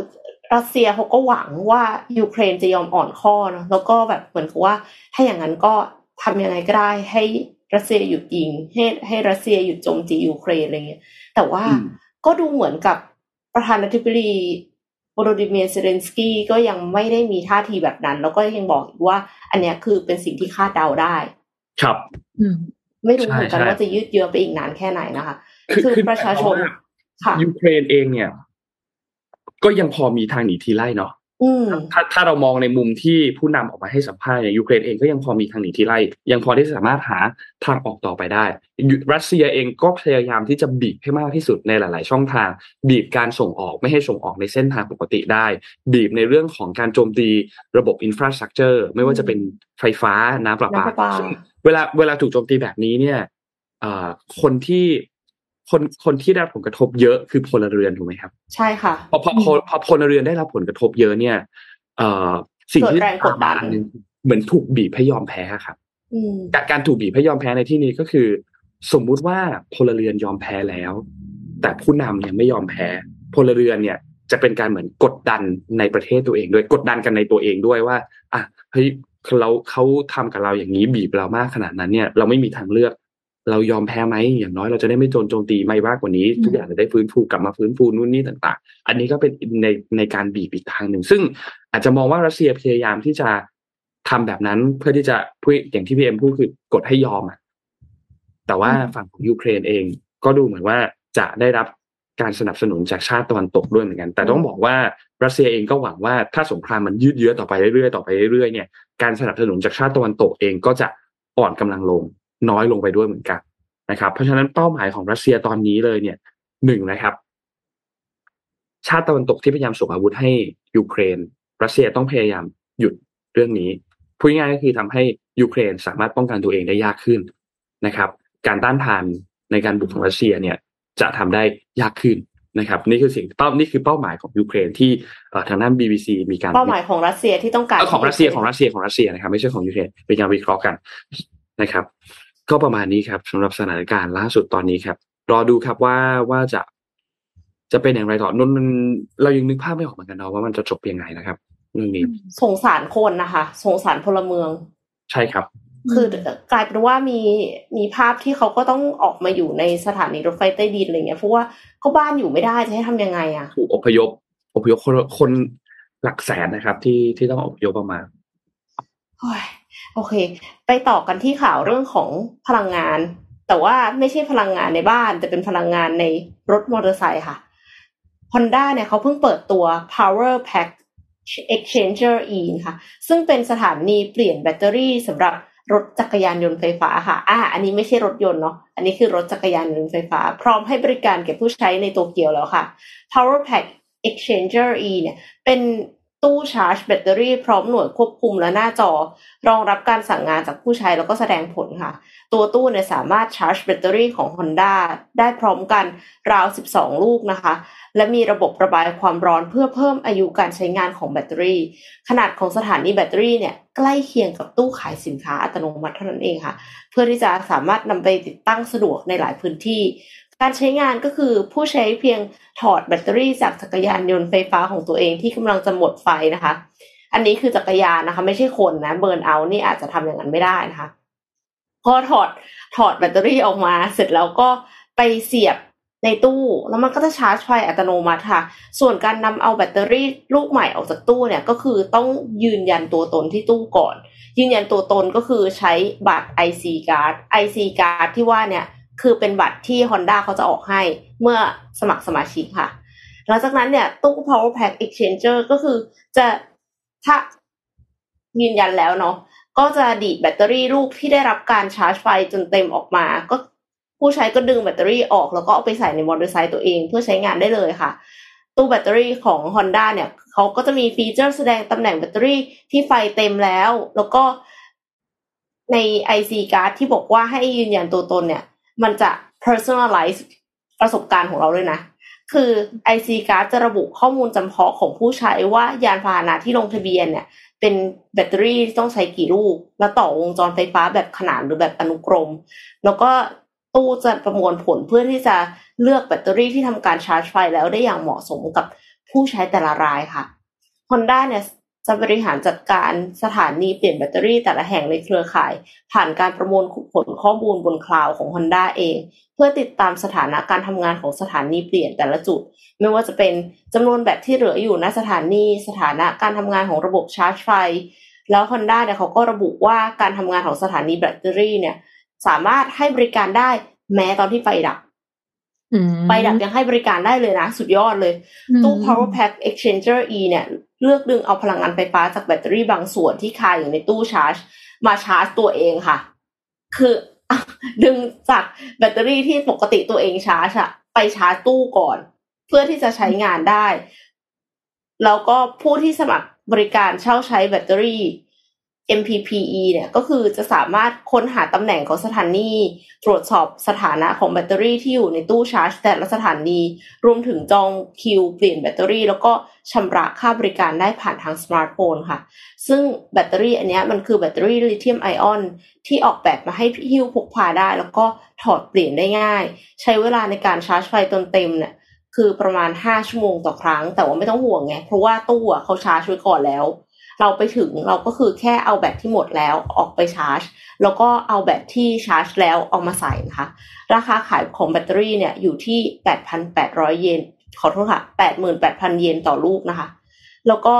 รัสเซียเขาก็หวังว่ายูเครนจะยอมอ่อนข้อเนาะแล้วก็แบบเหมือนกับว่าถ้าอย่างนั้นก็ทำยังไงก็ได้ให้รัสเซียหยุดยิงให้ให้รัสเซียหยุดโจมตียูเครนอะไรเงี้ยแต่ว่าก็ดูเหมือนกับประธานาธิบดีโวโลดิเมียร์ เซเลนสกี้ก็ยังไม่ได้มีท่าทีแบบนั้น แล้วก็ยังบอกว่า อันเนี้ยคือเป็นสิ่งที่คาดเดาได้ ครับไม่รู้เหมือนกันว่าจะยืดเยื้อไปอีกนานแค่ไหนนะคะ คือประชาชนค่ะยูเครนเองเนี่ย ก็ยังพอมีทางหนีทีไล่เนาะถ้าถ้าเรามองในมุมที่ผู้นำออกมาให้สัมภาษณ์อย่างยูเครนเองก็ยังพอมีทางหนีที่ไล่ยังพอที่จะสามารถหาทางออกต่อไปได้ รัสเซียเองก็พยายามที่จะบีบให้มากที่สุดในหลาย ๆ ช่องทาง บีบการส่งออกไม่ให้ส่งออกในเส้นทางปกติได้ บีบในเรื่องของการโจมตีระบบอินฟราสตรักเจอร์ไม่ว่าจะเป็นไฟฟ้าน้ำประปาเวลาเวลาถูกโจมตีแบบนี้เนี่ยคนที่ คนคนที่ได้รับผลกระทบเยอะคือพลเรือนถูกไหมครับ ใช่ค่ะพอพอพอพลเรือนได้รับผลกระทบเยอะเนี่ยเอ่อสิ่งที่แรงกดดันเหมือนถูกบีบให้ยอมแพ้ครับการการถูกบีบให้ยอมแพ้ในที่นี้ก็คือ สมมุติว่าพลเรือนยอมแพ้แล้ว แต่ผู้นำเนี่ยไม่ยอมแพ้พลเรือนเนี่ยจะเป็นการเหมือนกดดันในประเทศตัวเองด้วยกดดันกันในตัวเองด้วยว่า อะเฮ้ยเราเขาทำกับเราอย่างนี้บีบเรามากขนาดนั้นเนี่ย เราไม่มีทางเลือก เรายอมแพ้ไหมอย่างน้อยเราจะได้ไม่โจนโจมตีไม่มากกว่านี้ ทุกอย่างจะได้ฟื้นฟูกลับมาฟื้นฟูนู่นนี่ต่าง ๆ อันนี้ก็เป็นในในการบีบอีกทางหนึ่ง ซึ่งอาจจะมองว่ารัสเซียพยายามที่จะทำแบบนั้นเพื่อที่จะพูดอย่างที่พีเอ็มพูดคือกดให้ยอมอะแต่ว่าฝั่งของยูเครนเอง ก็ดูเหมือนว่าจะได้รับการสนับสนุนจากชาติตะวันตกด้วยเหมือนกัน แต่ต้องบอกว่ารัสเซียเองก็หวังว่าถ้าสงครามมันยืดเยื้อต่อไปเรื่อยๆต่อไปเรื่อยๆเนี่ยการสนับสนุนจากชาติตะวันตกเองก็จะอ่อนกำลังลง น้อยลงไปด้วยเหมือนกันนะครับ เพราะฉะนั้นเป้าหมายของรัสเซียตอนนี้เลยเนี่ยหนึ่งนะครับ ชาติตะวันตกที่พยายามส่งอาวุธให้ยูเครน รัสเซียต้องพยายามหยุดเรื่องนี้พูดง่ายก็คือทำให้ยูเครนสามารถป้องกันตัวเองได้ยากขึ้นนะครับ การต้านทานในการบุกของรัสเซียเนี่ยจะทำได้ยากขึ้นนะครับ นี่คือสิ่งเป้านี่คือเป้าหมายของยูเครนที่ทางด้าน BBC มีการเป้าหมายของรัสเซียที่ต้องการของรัสเซียของรัสเซียของรัสเซียนะครับ ไม่ใช่ของยูเครนเป็นการวิเคราะห์กันนะครับ ก็ประมาณนี้ครับสำหรับสถานการณ์ล่าสุดตอนนี้ครับ รอดูครับว่าว่าจะจะเป็นอย่างไรต่อนนมันเรายังนึกภาพไม่ออกเหมือนกันเนาะว่ามันจะจบยังไงนะครับเรื่องนี้สงสารคนนะคะ สงสารพลเมือง ใช่ครับ คือกลายเป็นว่ามีมีภาพที่เขาก็ต้องออกมาอยู่ในสถานีรถไฟใต้ดินอะไรเงี้ยเพราะว่าเขาบ้านอยู่ไม่ได้จะให้ทำยังไงอะถูกอพยพอพยพคนคนหลักแสนนะครับ ที่ที่ต้องอพยพประมาณ โอเค ไปต่อกันที่ข่าวเรื่องของพลังงาน แต่ว่าไม่ใช่พลังงานในบ้าน แต่เป็นพลังงานในรถมอเตอร์ไซค์ค่ะ Honda เนี่ยเขาเพิ่งเปิดตัว Power Pack Exchanger E ค่ะ ซึ่งเป็นสถานีเปลี่ยนแบตเตอรี่สำหรับรถจักรยานยนต์ไฟฟ้าค่ะ อ่า อันนี้ไม่ใช่รถยนต์เนาะ อันนี้คือรถจักรยานยนต์ไฟฟ้า พร้อมให้บริการแก่ผู้ใช้ในโตเกียวแล้วค่ะ Power Pack Exchanger E เนี่ย เป็น ตู้ชาร์จแบตเตอรี่พร้อมหน่วยควบคุมและหน้าจอ รองรับการสั่งงานจากผู้ใช้แล้วก็แสดงผลค่ะ ตัวตู้เนี่ยสามารถชาร์จแบตเตอรี่ของ Honda ได้พร้อมกันราว 12 ลูกนะคะ และมีระบบระบายความร้อนเพื่อเพิ่มอายุการใช้งานของแบตเตอรี่ ขนาดของสถานีแบตเตอรี่เนี่ยใกล้เคียงกับตู้ขายสินค้าอัตโนมัติเท่านั้นเองค่ะ เพื่อที่จะสามารถนำไปติดตั้งสะดวกในหลายพื้นที่ การใช้งานก็คือผู้ใช้เพียงถอดแบตเตอรี่จากจักรยานยนต์ไฟฟ้าของตัวเองที่กำลังจะหมดไฟนะคะ อันนี้คือจักรยานนะคะ ไม่ใช่คนนะ burnout นี่อาจจะทำอย่างนั้นไม่ได้นะคะพอถอดถอดแบตเตอรี่ออกมา เสร็จแล้วก็ไปเสียบในตู้แล้วมันก็จะชาร์จไฟอัตโนมัติค่ะ ส่วนการนำเอาแบตเตอรี่ลูกใหม่ออกจากตู้เนี่ยก็คือต้องยืนยันตัวตนที่ตู้ก่อน ยืนยันตัวตนก็คือใช้บัตร IC card IC card ที่ว่าเนี่ย คือเป็นบัตรที่ Honda เขาจะออกให้เมื่อสมัครสมาชิกค่ะ หลังจากนั้นเนี่ยตู้ power pack exchanger ก็คือจะถ้ายืนยันแล้วเนาะก็จะดีดแบตเตอรี่ลูกที่ได้รับการชาร์จไฟจนเต็มออกมา ก็ผู้ใช้ก็ดึงแบตเตอรี่ออกแล้วก็เอาไปใส่ในมอเตอร์ไซค์ตัวเองเพื่อใช้งานได้เลยค่ะ ตู้แบตเตอรี่ของ Honda เนี่ยเขาก็จะมีฟีเจอร์แสดงตำแหน่งแบตเตอรี่ที่ไฟเต็มแล้ว แล้วก็ใน IC card ที่บอกว่าให้ยืนยันตัวตนเนี่ย มันจะ personalize ประสบการณ์ของเราเลยนะ คือ IC card จะระบุข้อมูลจำเพาะของผู้ใช้ว่ายานพาหนะที่ลงทะเบียนเนี่ย เป็นแบตเตอรี่ต้องใช้กี่ลูก แล้วต่อวงจรไฟฟ้าแบบขนานหรือแบบอนุกรม แล้วก็ตู้จะประมวลผลเพื่อที่จะเลือกแบตเตอรี่ที่ทำการชาร์จไฟแล้วได้อย่างเหมาะสมกับผู้ใช้แต่ละรายค่ะ Honda เนี่ย จะบริหารจัดการสถานีเปลี่ยนแบตเตอรี่แต่ละแห่งในเครือข่าย ผ่านการประมวลผลข้อมูลบนคลาวด์ของ Honda เอง เพื่อติดตามสถานะการทำงานของสถานีเปลี่ยนแต่ละจุด ไม่ว่าจะเป็นจำนวนแบตที่เหลืออยู่ณสถานี สถานะการทำงานของระบบชาร์จไฟ แล้ว Honda เนี่ยเขาก็ระบุว่าการทำงานของสถานีแบตเตอรี่เนี่ยสามารถให้บริการได้แม้ตอนที่ไฟดับอืมไฟดับยังให้บริการได้เลยนะ สุดยอดเลย ตู้ power pack exchanger e เนี่ย เลือกดึงเอาพลังงานไฟฟ้าจากแบตเตอรี่บางส่วนที่คาอยู่ในตู้ชาร์จ มาชาร์จตัวเองค่ะ คือดึงจากแบตเตอรี่ที่ปกติตัวเองชาร์จอะไปชาร์จตู้ก่อน เพื่อที่จะใช้งานได้ แล้วก็ผู้ที่สมัครบริการเช่าใช้แบตเตอรี่ MPPE เนี่ยก็คือจะสามารถค้นหาตำแหน่งของสถานีตรวจสอบสถานะของแบตเตอรี่ที่อยู่ในตู้ชาร์จ แต่ละสถานีรวมถึงจองคิวเปลี่ยนแบตเตอรี่ แล้วก็ชำระค่าบริการได้ผ่านทางสมาร์ทโฟนค่ะ ซึ่งแบตเตอรี่อันนี้มันคือแบตเตอรี่ลิเธียมไอออนที่ออกแบบมาให้หิ้วพกพาได้ แล้วก็ถอดเปลี่ยนได้ง่าย ใช้เวลาในการชาร์จไฟจนเต็มเนี่ยคือประมาณ 5 ชั่วโมงต่อครั้ง แต่ว่าไม่ต้องห่วงไงเพราะว่าตู้อะเขาชาร์จไว้ก่อนแล้ว เราไปถึงเราก็คือแค่เอาแบตที่หมดแล้วออกไปชาร์จ แล้วก็เอาแบตที่ชาร์จแล้วเอามาใส่นะคะ ราคาขายของแบตเตอรี่เนี่ยอยู่ที่ 8,800 เยน ขอโทษค่ะ 88,000 เยนต่อลูกนะคะ แล้วก็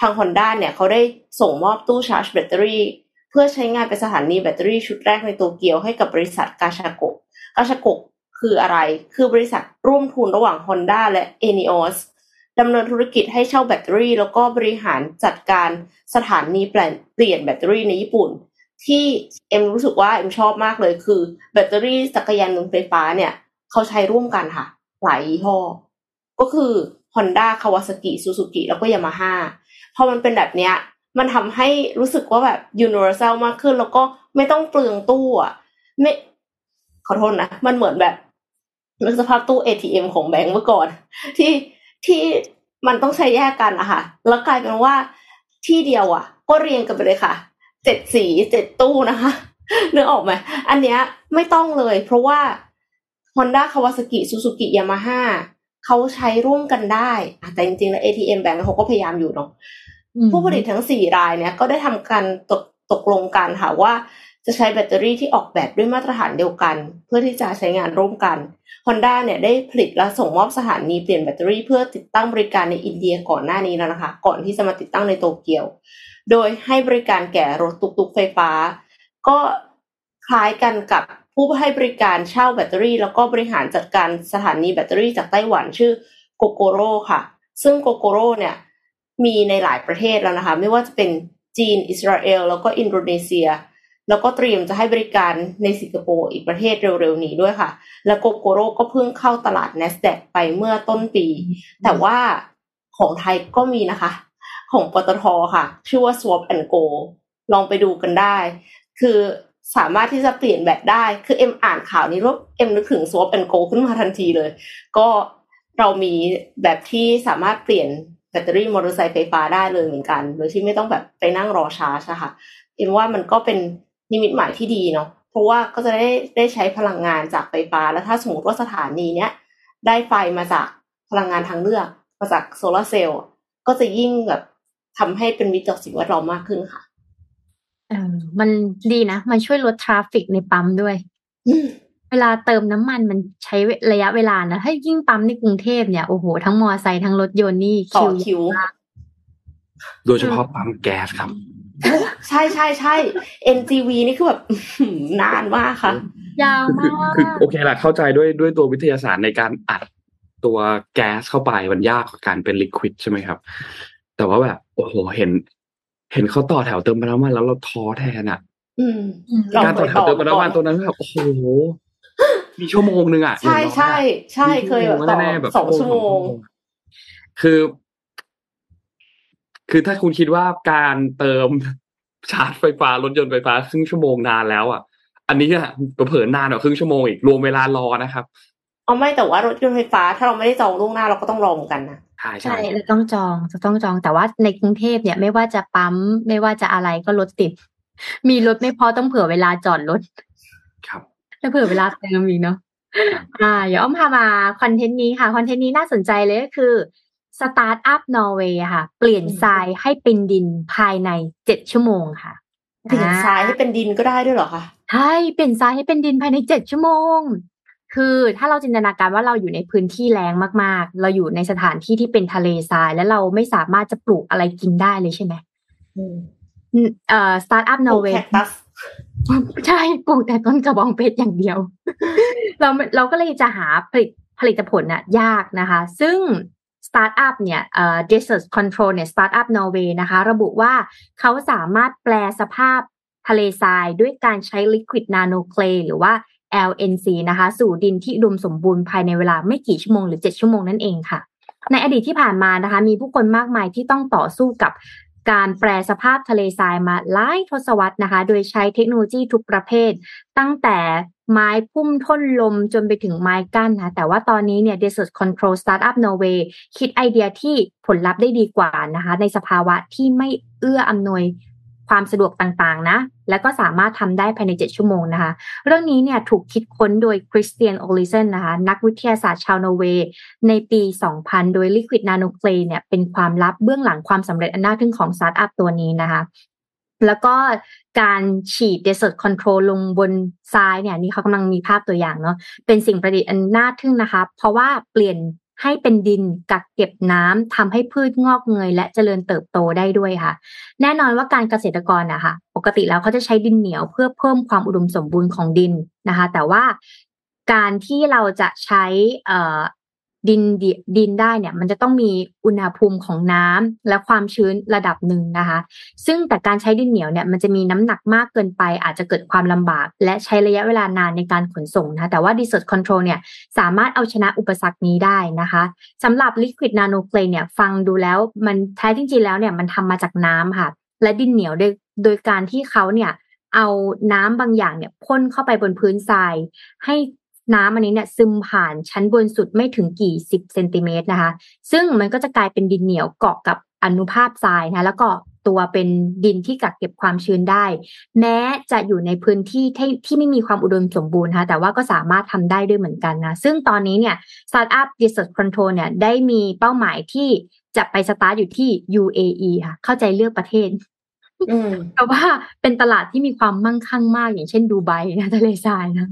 ทาง Honda เนี่ยเขาได้ส่งมอบตู้ชาร์จแบตเตอรี่ เพื่อใช้งานเป็นสถานีแบตเตอรี่ชุดแรกในโตเกียวให้กับบริษัท Gachaco Gachaco คืออะไร คือบริษัทร่วมทุนระหว่าง Honda และ ENEOS ดำเนินธุรกิจให้เช่าแบตเตอรี่ แล้วก็บริหารจัดการสถานีเปลี่ยนเปลี่ยนแบตเตอรี่ในญี่ปุ่น ที่เอ็มรู้สึกว่าเอ็มชอบมากเลยคือแบตเตอรี่จักรยานยนต์ไฟฟ้าเนี่ย เขาใช้ร่วมกันค่ะ หลายยี่ห้อ ก็คือ Honda Kawasaki Suzuki แล้วก็ Yamaha พอมันเป็นแบบเนี้ยมันทำให้รู้สึกว่าแบบ universal มากขึ้น แล้วก็ไม่ต้องเปลืองตู้อะไม่ขอโทษนะ มันเหมือนแบบนึกสภาพตู้ ATM ของแบงก์เมื่อก่อน ที่ ที่มันต้องใช้แยกกันอะค่ะ แล้วกลายเป็นว่าที่เดียวอะก็เรียงกันไปเลยค่ะ เจ็ดสีเจ็ดตู้นะคะนึกออกไหมอันเนี้ยไม่ต้องเลย เพราะว่า Honda Kawasaki Suzuki Yamaha เขาใช้ร่วมกันได้อะแต่จริงๆแล้ว ATM Bank เขาก็พยายามอยู่เนาะอืมผู้ผลิตทั้งสี่รายเนี่ยก็ได้ทำการตกตกลงกันค่ะว่า จะใช้แบตเตอรี่ที่ออกแบบด้วยมาตรฐานเดียวกัน เพื่อที่จะใช้งานร่วมกัน Honda เนี่ยได้ผลิตและส่งมอบสถานีเปลี่ยนแบตเตอรี่เพื่อติดตั้งบริการในอินเดียก่อนหน้านี้แล้วนะคะ ก่อนที่จะมาติดตั้งในโตเกียว โดยให้บริการแก่รถตุ๊กๆไฟฟ้า ก็คล้ายกันกับผู้ให้บริการเช่าแบตเตอรี่ แล้วก็บริหารจัดการสถานีแบตเตอรี่จากไต้หวันชื่อ Gogoro ค่ะ ซึ่ง Gogoro เนี่ยมีในหลายประเทศแล้วนะคะ ไม่ว่าจะเป็นจีน อิสราเอล แล้วก็อินโดนีเซีย แล้วก็เตรียมจะให้บริการในสิงคโปร์อีกประเทศเร็วๆนี้ด้วยค่ะ และ Gogoro ก็เพิ่งเข้าตลาด NASDAQ ไปเมื่อต้นปี แต่ว่าของไทยก็มีนะคะ ของปตทค่ะ ชื่อว่า Swap and Go ลองไปดูกันได้ คือสามารถที่จะเปลี่ยนแบตได้ คือเอ็มอ่านข่าวนี้แล้เอ็มนึกถึง Swap and Go ขึ้นมาทันทีเลย ก็เรามีแบบที่สามารถเปลี่ยนแบตเตอรี่มอเตอร์ไซค์ไฟฟ้าได้เลยเหมือนกัน โดยที่ไม่ต้องแบบไปนั่งรอชาร์จอะค่ะเอ็มว่ามันก็เป็น นิมิตหมายที่ดีเนาะเพราะว่าก็จะได้ได้ใช้พลังงานจากไฟฟ้า แล้วถ้าสมมติว่าสถานีเนี้ยได้ไฟมาจากพลังงานทางเลือกมาจากโซลาร์เซลล์ก็จะยิ่งแบบทำให้เป็นมิตรต่อสิ่งแวดล้อมมากขึ้นค่ะเออมันดีนะ มันช่วยลด traffic ในปั๊มด้วยอืมเวลาเติมน้ำมันมันใช้ระยะเวลานะ ถ้ายิ่งปั๊มในกรุงเทพเนี่ย โอ้โห ทั้งมอไซค์ทั้งรถยนต์นี่ต่อคิวคิวมากโดยเฉพาะปั๊มแก๊สครับ ใช่ใช่ใช่ NGV นี่คือแบบอื้อหือนานมากค่ะ ยาวคือมาคือกคือโอเคแหละเข้าใจด้วยด้วยตัววิทยาศาสตร์ในการอัดตัวแก๊สเข้าไปมันยากกว่าการเป็นลิควิดใช่ไหมครับ แต่ว่าแบบ โอ้โหเห็น เห็นเขาต่อแถวเติมน้ำมันแล้วเราท้อแทนอะอืมอืมเราการต่อแถวเติมน้ำมันตัวนั้นแบบโอ้โหมีชั่วโมงนึงอะใช่ใช่ใช่เคยแบบต่อสองชั่วโมงคือ คือถ้าคุณคิดว่าการเติมชาร์จไฟฟ้ารถยนต์ไฟฟ้าครึ่งชั่วโมงนานแล้วอะ อันนี้อะเผินนานกว่าครึ่งชั่วโมงอีกรวมเวลารอนะครับเอาไม่แต่ว่ารถยนต์ไฟฟ้า ถ้าเราไม่ได้จองล่วงหน้าเราก็ต้องรอเหมือนกันนะใช่ใช่เราต้องจองจะต้องจองแต่ว่าในกรุงเทพเนี่ยไม่ว่าจะปั๊มไม่ว่าจะอะไรก็รถติด มีรถไม่พอต้องเผื่อเวลาจอดรถ ครับแล้วเผื่อเวลาเติมอีกเนาะอ่าเดี๋ยวอ้อมพามาคอนเทนต์นี้ค่ะคอนเทนต์นี้น่าสนใจเลยก็คือ สตาร์ทอัพนอร์เวย์ค่ะ เปลี่ยนทรายให้เป็นดินภายในเจ็ดชั่วโมงค่ะ เปลี่ยนทรายให้เป็นดินก็ได้ด้วยเหรอคะใช่เปลี่ยนทรายให้เป็นดินภายในเจ็ดชั่วโมง คือถ้าเราจินตนาการว่าเราอยู่ในพื้นที่แล้งมากๆ เราอยู่ในสถานที่ที่เป็นทะเลทราย แล้วเราไม่สามารถจะปลูกอะไรกินได้เลยใช่ไหมเอ่อสตาร์ทอัพนอร์เวย์ใช่ปลูกแต่ต้นกระบองเพชรอย่างเดียว เราเราก็เลยจะหาผลิตผลิตผลน่ะ ยากนะคะ ซึ่ง สตาร์ทอัพเนี่ยเอ่อ Desert Control เนี่ยสตาร์ทอัพนอร์เวย์นะคะ ระบุว่าเขาสามารถแปรสภาพทะเลทรายด้วยการใช้ Liquid Nano Clay หรือว่า LNC นะคะ สู่ดินที่อุดมสมบูรณ์ภายในเวลาไม่กี่ชั่วโมงหรือ 7 ชั่วโมงนั่นเองค่ะ ในอดีตที่ผ่านมานะคะ มีผู้คนมากมายที่ต้องต่อสู้กับ การแปรสภาพทะเลทรายมาหลายทศวรรษนะคะ โดยใช้เทคโนโลยีทุกประเภท ตั้งแต่ไม้พุ่มทนลมจนไปถึงไม้กั้นนะ แต่ว่าตอนนี้เนี่ย Desert Control Startup Norway คิดไอเดียที่ผลลัพธ์ได้ดีกว่านะคะ ในสภาวะที่ไม่เอื้ออำนวย ความสะดวกต่างๆ นะ และก็สามารถทำได้ภายใน 7 ชั่วโมงนะคะ เรื่องนี้เนี่ยถูกคิดค้นโดยคริสเตียนโอลิเซนนะคะ นักวิทยาศาสตร์ชาวนอร์เวย์ ในปี 2000 โดย Liquid Nano Clay เนี่ยเป็นความลับเบื้องหลังความสำเร็จอันน่าทึ่งของสตาร์ทอัพตัวนี้นะคะแล้วก็การฉีด Desert Control ลงบนทรายเนี่ยนี่เขากำลังมีภาพตัวอย่างเนาะเป็นสิ่งประดิษฐ์อันน่าทึ่งนะคะ เพราะว่าเปลี่ยน ให้เป็นดินกักเก็บน้ำทำให้พืชงอกเงย และเจริญเติบโตได้ด้วยค่ะ แน่นอนว่าการเกษตรกรนะคะปกติแล้วเขาจะใช้ดินเหนียวเพื่อเพิ่มความอุดมสมบูรณ์ของดินนะคะ แต่ว่าการที่เราจะใช้ ดินดินได้เนี่ย มันจะต้องมีอุณหภูมิของน้ำและความชื้นระดับหนึ่งนะคะ ซึ่งแต่การใช้ดินเหนียวเนี่ยมันจะมีน้ำหนักมากเกินไป อาจจะเกิดความลำบาก และใช้ระยะเวลานานในการขนส่งนะแต่ว่า Desert Control เนี่ยสามารถเอาชนะอุปสรรคนี้ได้นะคะสำหรับ Liquid Nano Clay เนี่ยฟังดูแล้วมันแท้จริงๆแล้วเนี่ยมันทำมาจากน้ำค่ะ และดินเหนียวโดยโดยการที่เขาเนี่ยเอาน้ำบางอย่างเนี่ยพ่นเข้าไปบนพื้นทราย ให้ น้ำอันนี้เนี่ยซึมผ่านชั้นบนสุดไม่ถึงกี่สิบเซนติเมตรนะคะ ซึ่งมันก็จะกลายเป็นดินเหนียวเกาะกับอนุภาคทรายนะแล้วก็ตัวเป็นดินที่กักเก็บความชื้นได้ แม้จะอยู่ในพื้นที่ที่ที่ไม่มีความอุดมสมบูรณ์นะคะแต่ว่าก็สามารถทำได้ด้วยเหมือนกันนะ ซึ่งตอนนี้เนี่ยสตาร์ทอัพ Desert Control เนี่ยได้มีเป้าหมายที่จะไปสตาร์ทอยู่ที่ UAE ค่ะเข้าใจเลือกประเทศ เพราะว่าเป็นตลาดที่มีความมั่งคั่งมากอย่างเช่นดูไบนะทะเลทรายนะ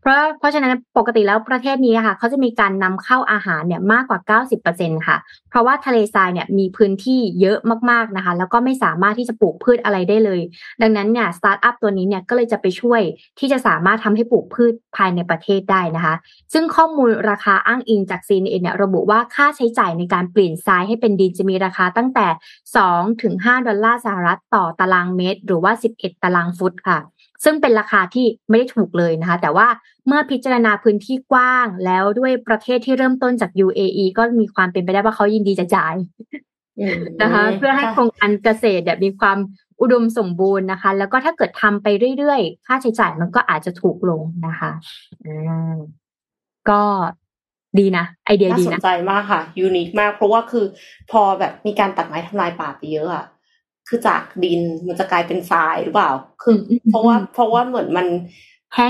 เพราะเพราะฉะนั้นปกติแล้วประเทศนี้ค่ะเขาจะมีการนำเข้าอาหารเนี่ยมากกว่า 90%ค่ะ เพราะว่าทะเลทรายเนี่ยมีพื้นที่เยอะมากๆนะคะ แล้วก็ไม่สามารถที่จะปลูกพืชอะไรได้เลย ดังนั้นเนี่ยสตาร์ทอัพตัวนี้เนี่ยก็เลยจะไปช่วยที่จะสามารถทำให้ปลูกพืชภายในประเทศได้นะคะ ซึ่งข้อมูลราคาอ้างอิงจากซีนเเนี่ยระบุว่าค่าใช้จ่ายในการเปลี่ยนทรายให้เป็นดินจะมีราคาตั้งแต่2ถึง5ดอลลาร์สหรัฐต่อตารางเมตร หรือว่า 11 ตารางฟุตค่ะ ซึ่งเป็นราคาที่ไม่ได้ถูกเลยนะคะ แต่ว่าเมื่อพิจารณาพื้นที่กว้างแล้วด้วยประเทศที่เริ่มต้นจาก UAE ก็มีความเป็นไปได้ว่าเขายินดีจะจ่ายนะคะเพื่อให้โครงการเกษตรแบบมีความอุดมสมบูรณ์นะคะ แล้วก็ถ้าเกิดทำไปเรื่อยๆ ค่าใช้จ่ายมันก็อาจจะถูกลงนะคะก็ดีนะ ไอเดียดีนะสนใจมากค่ะ ยูนิคมาก เพราะว่าคือพอแบบมีการตัดไม้ทำลายป่าไปเยอะอะ คือจากดินมันจะกลายเป็นทรายหรือเปล่า คือ เพราะว่าเพราะว่าเหมือนมัน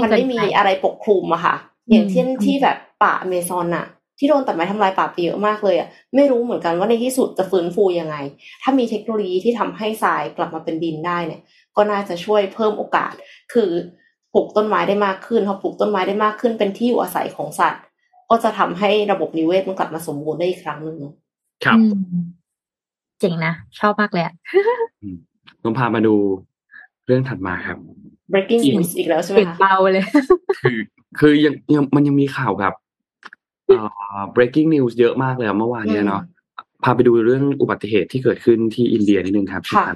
มันไม่มีอะไรปกคลุมอะค่ะ อย่างเช่นที่แบบป่าเมซอนอะที่โดนตัดไม้ทำลายป่าไปเยอะมากเลยอะไม่รู้เหมือนกันว่าในที่สุดจะฟื้นฟูยังไง ถ้ามีเทคโนโลยีที่ทำให้ทรายกลับมาเป็นดินได้เนี่ย ก็น่าจะช่วยเพิ่มโอกาส คือปลูกต้นไม้ได้มากขึ้นพอปลูกต้นไม้ได้มากขึ้นเป็นที่อยู่อาศัยของสัตว์ ก็จะทำให้ระบบนิเวศมันกลับมาสมบูรณ์ได้อีกครั้งหนึ่งครับ เจ๋งนะ ชอบมากเลยอะผมพามาดูเรื่องถัดมาครับ breaking news อีกแล้วใช่ไหมเบาเลย คือคือยังยังมันยังมีข่าวแบบเอ่อ breaking news เยอะมากเลยเมื่อวานเนี่ยเนาะพาไปดูเรื่องอุบัติเหตุที่เกิดขึ้นที่อินเดียนิดนึงครับค่ะ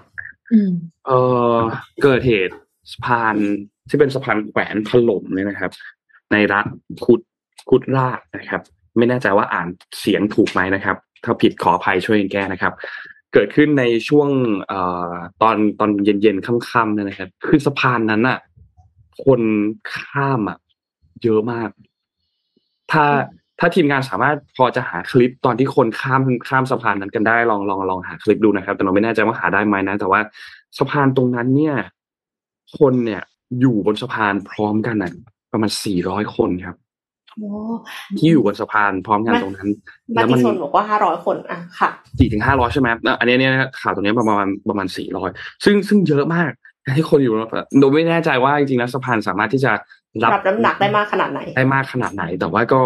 เออเกิดเหตุสะพานที่เป็นสะพานแขวนถล่มเลยนะครับ ในรัฐคุดคุดราชนะครับ ไม่แน่ใจว่าอ่านเสียงถูกไหมนะครับ ถ้าผิดขออภัยช่วยแก้นะครับ เกิดขึ้นในช่วงอตอนตอนเย็นๆค่ำๆนะครับคือสะพานนั้นน่ะ คนข้ามอะเยอะมาก ถ้าถ้าทีมงานสามารถพอจะหาคลิปตอนที่คนข้ามข้ามสะพานนั้นกันได้ลองลองลองหาคลิปดูนะครับ แต่เราไม่แน่ใจว่าหาได้ไหมนะ แต่ว่าสะพานตรงนั้นเนี่ย คนเนี่ยอยู่บนสะพานพร้อมกันน่ะประมาณสี่ร้อยคนครับ ที่อยู่บนสะพานพร้อมกันตรงนั้นมาแล้วติมันชนบอกว่าห้าร้อยคนอะค่ะสี่ถึงห้าร้อยใช่ไหมแล้วอันเนี้ยเนี่ยข่าวตรงเนี้ยประมาณประมาณสี่ร้อยซึ่งซึ่งเยอะมากที่คนอยู่บนสะพานโดยไม่แน่ใจว่าจริงๆแล้วสะพานสามารถที่จะรับรับน้ำหนักได้มากขนาดไหน ได้มากขนาดไหน แต่ว่าก็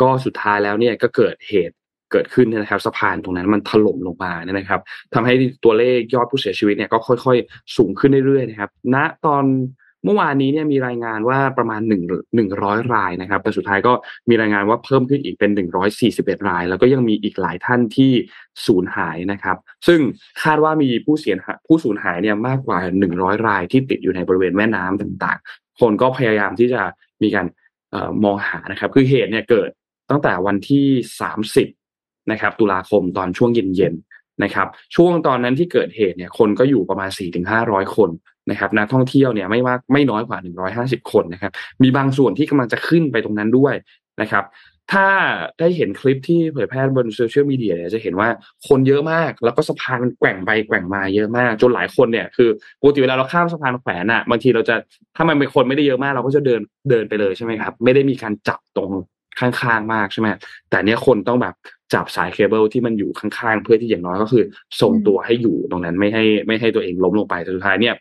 ก็สุดท้ายแล้วเนี่ยก็เกิดเหตุเกิดขึ้นเนี่ยนะครับสะพานตรงนั้นมันถล่มลงมาเนี่ยนะครับทำให้ตัวเลขยอดผู้เสียชีวิตเนี่ยก็ค่อย ๆ สูงขึ้นเรื่อยๆนะครับ ณตอน เมื่อวานนี้เนี่ยมีรายงานว่าประมาณหนึ่งหนึ่งร้อยรายนะครับ แต่สุดท้ายก็มีรายงานว่าเพิ่มขึ้นอีกเป็นหนึ่งร้อยสี่สิบเอ็ดราย แล้วก็ยังมีอีกหลายท่านที่สูญหายนะครับ ซึ่งคาดว่ามีผู้เสียหายผู้สูญหายเนี่ยมากกว่าหนึ่งร้อยรายที่ติดอยู่ในบริเวณแม่น้ำต่างๆ คนก็พยายามที่จะมีการออมองหานะครับ คือเหตุเนี่ยเกิดตั้งแต่วันที่สามสิบนะครับ ตุลาคมตอนช่วงเย็นๆนะครับ ช่วงตอนนั้นที่เกิดเหตุเนี่ย คนก็อยู่ประมาณสี่ถึงห้าร้อยคน นะครับนักท่องเที่ยวเนี่ยไม่มากไม่น้อยกว่าหนึ่งร้อยห้าสิบคนนะครับ มีบางส่วนที่กำลังจะขึ้นไปตรงนั้นด้วยนะครับ ถ้าได้เห็นคลิปที่เผยแพร่บนโซเชียลมีเดียเนี่ยจะเห็นว่าคนเยอะมาก แล้วก็สะพานมันแกว่งไปแกว่งมาเยอะมาก จนหลายคนเนี่ยคือปกติเวลาเราข้ามสะพานแขวนอะบางทีเราจะถ้ามันเป็นคนไม่ได้เยอะมาก เราก็จะเดินเดินไปเลยใช่ไหมครับ ไม่ได้มีการจับตรงข้างๆมากใช่ไหมแต่เนี้ยคนต้องแบบจับสายเคเบิลที่มันอยู่ข้างๆ เพื่อที่อย่างน้อยก็คือส่งตัวให้อยู่ตรงนั้นไม่ให้ไม่ให้ตัวเองล้มลงไปแต่สุดท้ายเนี่ย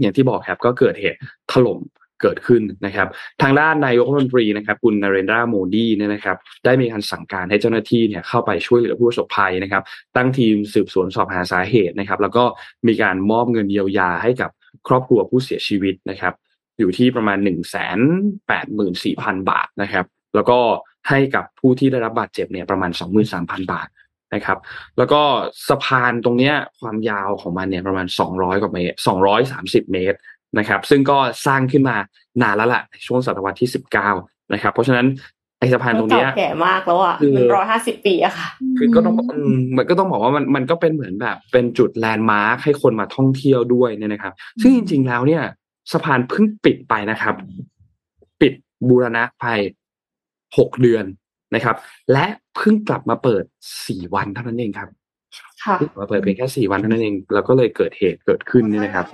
อย่างที่บอกครับก็เกิดเหตุถล่มเกิดขึ้นนะครับ ทางด้านนายกรัฐมนตรีนะครับคุณนเรนทราโมดีเนี่ยนะครับ ได้มีการสั่งการให้เจ้าหน้าที่เนี่ยเข้าไปช่วยเหลือผู้ประสบภัยนะครับ ตั้งทีมสืบสวนสอบหาสาเหตุนะครับ แล้วก็มีการมอบเงินเยียวยาให้กับครอบครัวผู้เสียชีวิตนะครับ อยู่ที่ประมาณหนึ่งแสนแปดหมื่นสี่พันบาทนะครับ แล้วก็ให้กับผู้ที่ได้รับบาดเจ็บเนี่ยประมาณสองหมื่นสามพันบาท นะครับ แล้วก็สะพานตรงเนี้ยความยาวของมันเนี่ยประมาณสองร้อยกว่าเมตรสองร้อยสามสิบเมตรนะครับ ซึ่งก็สร้างขึ้นมานานแล้วล่ะในช่วงศตวรรษที่สิบเก้านะครับ เพราะฉะนั้นไอสะพานตรงเนี้ยเก่าแก่มากแล้วอะคือมันร้อยห้าสิบปีอะค่ะ คือก็ต้องอืมมันก็ต้องบอกว่ามันมันก็เป็นเหมือนแบบเป็นจุดแลนด์มาร์คให้คนมาท่องเที่ยวด้วยเนี่ยนะครับ ซึ่งจริง ๆ แล้วเนี่ยสะพานเพิ่งปิดไปนะครับ ปิดบูรณะไปหกเดือน นะครับ และเพิ่งกลับมาเปิดสี่วันเท่านั้นเองครับค่ะเพิ่งกลับมาเปิดเพียงแค่สี่วันเท่านั้นเองแล้วก็เลยเกิดเหตุเกิดขึ้นเนี่ยนะครับ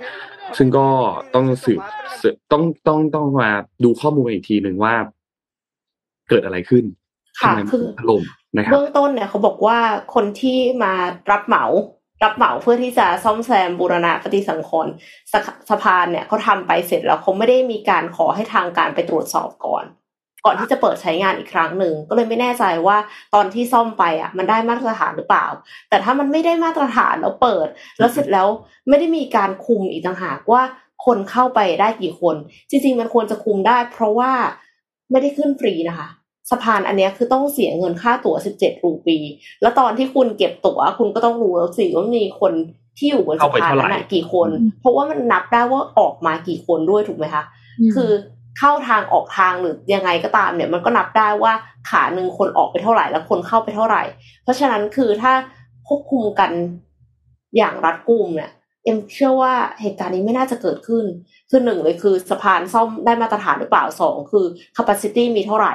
ซึ่งก็ต้องสืบสืบต้องต้องต้องมาดูข้อมูลอีกทีหนึ่งว่า เกิดอะไรขึ้นค่ะทำไมมันคือถล่มนะครับเบื้องต้นเนี่ยเขาบอกว่าคนที่มารับเหมารับเหมาเพื่อที่จะซ่อมแซมบูรณะปฏิสังขรณ์สะสะพานเนี่ยเขาทำไปเสร็จแล้วเขาไม่ได้มีการขอให้ทางการไปตรวจสอบก่อน ก่อนที่จะเปิดใช้งานอีกครั้งหนึ่งก็เลยไม่แน่ใจว่าตอนที่ซ่อมไปอะ มันได้มาตรฐานหรือเปล่า แต่ถ้ามันไม่ได้มาตรฐานแล้วเปิด แล้วเสร็จแล้วไม่ได้มีการคุมอีกต่างหากว่าคนเข้าไปได้กี่คน จริง ๆ มันควรจะคุมได้ เพราะว่าไม่ได้ขึ้นฟรีนะคะสะพานอันเนี้ยคือต้องเสียเงินค่าตั๋ว 17 รูปี แล้วตอนที่คุณเก็บตั๋ว คุณก็ต้องรู้แล้วสิว่ามีคนที่อยู่บนสะพานนั้นนะกี่คน เพราะว่ามันนับได้ว่าออกมากี่คนด้วยถูกไหมคะ คือ เข้าทางออกทางหรือยังไงก็ตามเนี่ย มันก็นับได้ว่าขาหนึ่งคนออกไปเท่าไหร่ แล้วคนเข้าไปเท่าไหร่ เพราะฉะนั้นคือถ้าควบคุมกันอย่างรัดกุมเนี่ยเอ็มเชื่อว่าเหตุการณ์นี้ไม่น่าจะเกิดขึ้น คือหนึ่งเลยคือสะพานซ่อมได้มาตรฐานหรือเปล่าสองคือ capacity มีเท่าไหร่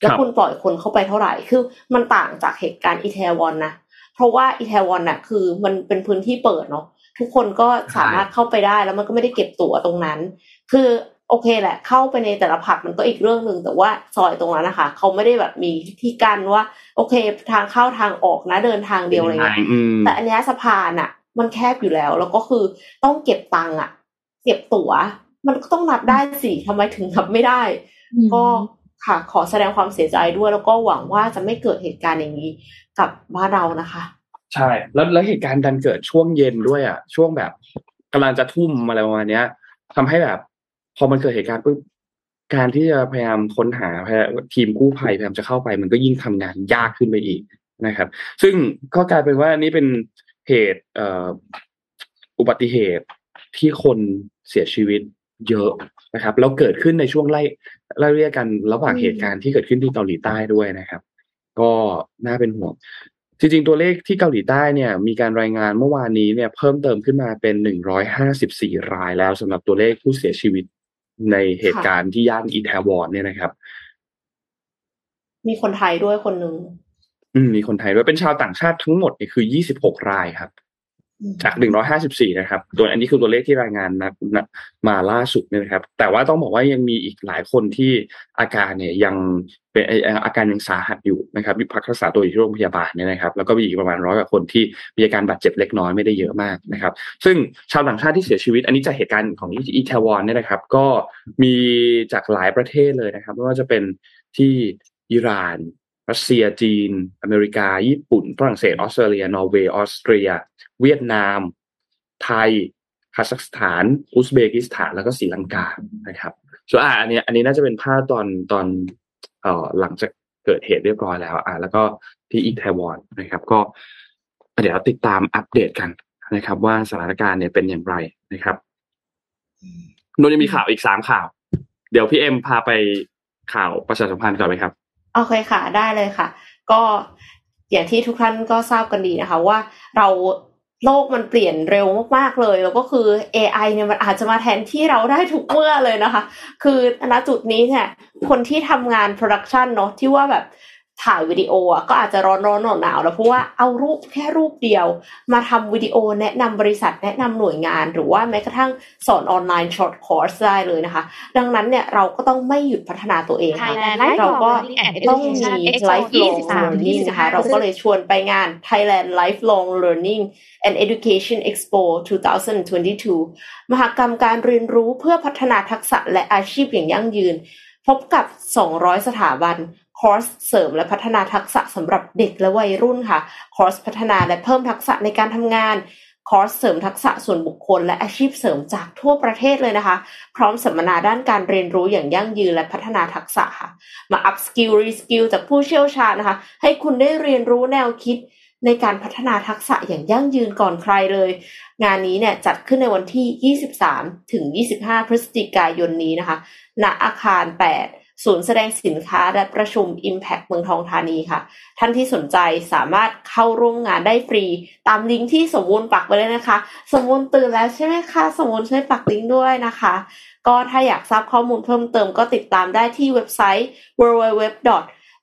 แล้วคุณปล่อยคนเข้าไปเท่าไหร่ คือมันต่างจากเหตุการณ์อิตาลีนะ เพราะว่าอิตาลีน่ะคือมันเป็นพื้นที่เปิดเนาะทุกคนก็สามารถเข้าไปได้แล้วมันก็ไม่ได้เก็บตั๋วตรงนั้น คือ โอเคแหละ เข้าไปในแต่ละผับมันก็อีกเรื่องหนึ่งแต่ว่าซอยตรงนั้นนะคะเขาไม่ได้แบบมีที่กั้นว่า โอเค ทางเข้าทางออกนะเดินทางเดียวอะไรเงี้ยอืมแต่อันเนี้ยสะพานอะมันแคบอยู่แล้ว แล้วก็คือต้องเก็บตังค์อะเก็บตั๋ว มันก็ต้องนับได้สิทำไมถึงนับไม่ได้ ก็ค่ะขอแสดงความเสียใจด้วย แล้วก็หวังว่าจะไม่เกิดเหตุการณ์อย่างนี้กับบ้านเรานะคะ ใช่ แล้วแล้วเหตุการณ์ดันเกิดช่วงเย็นด้วยอะ ช่วงแบบกำลังจะทุ่มอะไรประมาณเนี้ยทำให้แบบ พอมันเกิดเหตุการณ์ปุ๊บการที่จะพยายามค้นหาทีมกู้ภัยพยายามจะเข้าไป มันก็ยิ่งทำงานยากขึ้นไปอีกนะครับ ซึ่งก็กลายเป็นว่านี่เป็นเหตุอุบัติเหตุที่คนเสียชีวิตเยอะนะครับแล้วเกิดขึ้นในช่วงไล่ไล่เรียกกันระหว่างเหตุการณ์ที่เกิดขึ้นที่เกาหลีใต้ด้วยนะครับ ก็น่าเป็นห่วงจริงๆตัวเลขที่เกาหลีใต้เนี่ย มีการรายงานเมื่อวานนี้เนี่ย เพิ่มเติมขึ้นมาเป็นหนึ่งร้อยห้าสิบสี่รายแล้วสำหรับตัวเลขผู้เสียชีวิต ในเหตุการณ์ที่ย่านอินแทวอนเนี่ยนะครับ มีคนไทยด้วยคนหนึ่งอืมมีคนไทยด้วยเป็นชาวต่างชาติทั้งหมดเนี่ยคือยี่สิบหกรายครับ จากหนึ่งร้อยห้าสิบสี่นะครับ ตัวอันนี้คือตัวเลขที่รายงานนะนะมาล่าสุดนี่ยนะครับ แต่ว่าต้องบอกว่ายังมีอีกหลายคนที่อาการเนี่ยยังเป็นอาการยังสาหัสอยู่นะครับมีพักรักษาตัวอยู่ที่โรงพยาบาลเนี่ยนะครับ แล้วก็มีอีกประมาณร้อยกว่าคนที่มีอาการบาดเจ็บเล็กน้อยไม่ได้เยอะมากนะครับ ซึ่งชาวต่างชาติที่เสียชีวิต อันนี้จากเหตุการณ์ของอิแทวอนเนี่ยนะครับ ก็มีจากหลายประเทศเลยนะครับ ไม่ว่าจะเป็นที่อิหร่าน รัสเซียจีน อเมริกา ญี่ปุ่น ฝรั่งเศส ออสเตรเลีย นอร์เวย์ ออสเตรีย เวียดนาม ไทย คาซัคสถาน อุซเบกิสถาน แล้วก็ศรีลังกา นะครับ ส่วนอ่าอันนี้อันนี้น่าจะเป็นภาพตอนตอนเอ่อหลังจากเกิดเหตุเรียบร้อยแล้ว อ่าแล้วก็ที่อีไทวอนนะครับ ก็เดี๋ยวติดตามอัปเดตกันนะครับ ว่าสถานการณ์เนี่ยเป็นอย่างไรนะครับนนยังมีข่าวอีกสามข่าว เดี๋ยวพี่เอ็มพาไปข่าวประชาสัมพันธ์ก่อนไหมครับ โอเคค่ะ ได้เลยค่ะ ก็อย่างที่ทุกท่านก็ทราบกันดีนะคะ ว่าเราโลกมันเปลี่ยนเร็วมากๆเลย แล้วก็คือ AI เนี่ยมันอาจจะมาแทนที่เราได้ทุกเมื่อเลยนะคะ คือณจุดนี้เนี่ยคนที่ทำงาน production เนาะที่ว่าแบบ ถ่ายวิดีโออะก็อาจจะร้อนร้อนหนาวหนาวแล้วเพราะว่าเอารูปแค่รูปเดียว มาทำวิดีโอแนะนำบริษัทแนะนำหน่วยงาน หรือว่าแม้กระทั่งสอนออนไลน์ short course ได้เลยนะคะ ดังนั้นเนี่ยเราก็ต้องไม่หยุดพัฒนาตัวเองค่ะเราก็ต้องมี lifelong learning นะคะเราก็เลยชวนไปงาน Thailand Lifelong Learning and Education Expo 2022 มหกรรมการเรียนรู้เพื่อพัฒนาทักษะและอาชีพอย่างยั่งยืน พบกับ 200 สถาบันค อร์สเสริมและพัฒนาทักษะสำหรับเด็กและวัยรุ่นค่ะ คอร์สพัฒนาและเพิ่มทักษะในการทำงาน คอร์สเสริมทักษะส่วนบุคคล และอาชีพเสริมจากทั่วประเทศเลยนะคะ พร้อมสัมมนาด้านการเรียนรู้อย่างยั่งยืนและพัฒนาทักษะค่ะ มา up skill re skill จากผู้เชี่ยวชาญนะคะ ให้คุณได้เรียนรู้แนวคิดในการพัฒนาทักษะอย่างยั่งยืนก่อนใครเลย งานนี้เนี่ยจัดขึ้นในวันที่ 23 ถึง 25 พฤศจิกายนนี้นะคะ ณอาคาร 8 ศูนย์แสดงสินค้าและประชุม Impact เมืองทองธานีค่ะ ท่านที่สนใจสามารถเข้าร่วมงานได้ฟรี ตามลิงก์ที่สมบูรณ์ปักไว้เลยนะคะ สมบูรณ์ตื่นแล้วใช่ไหมคะ สมบูรณ์ช่วยปักลิงก์ด้วยนะคะ ก็ถ้าอยากทราบข้อมูลเพิ่มเติมก็ติดตามได้ที่เว็บไซต์ www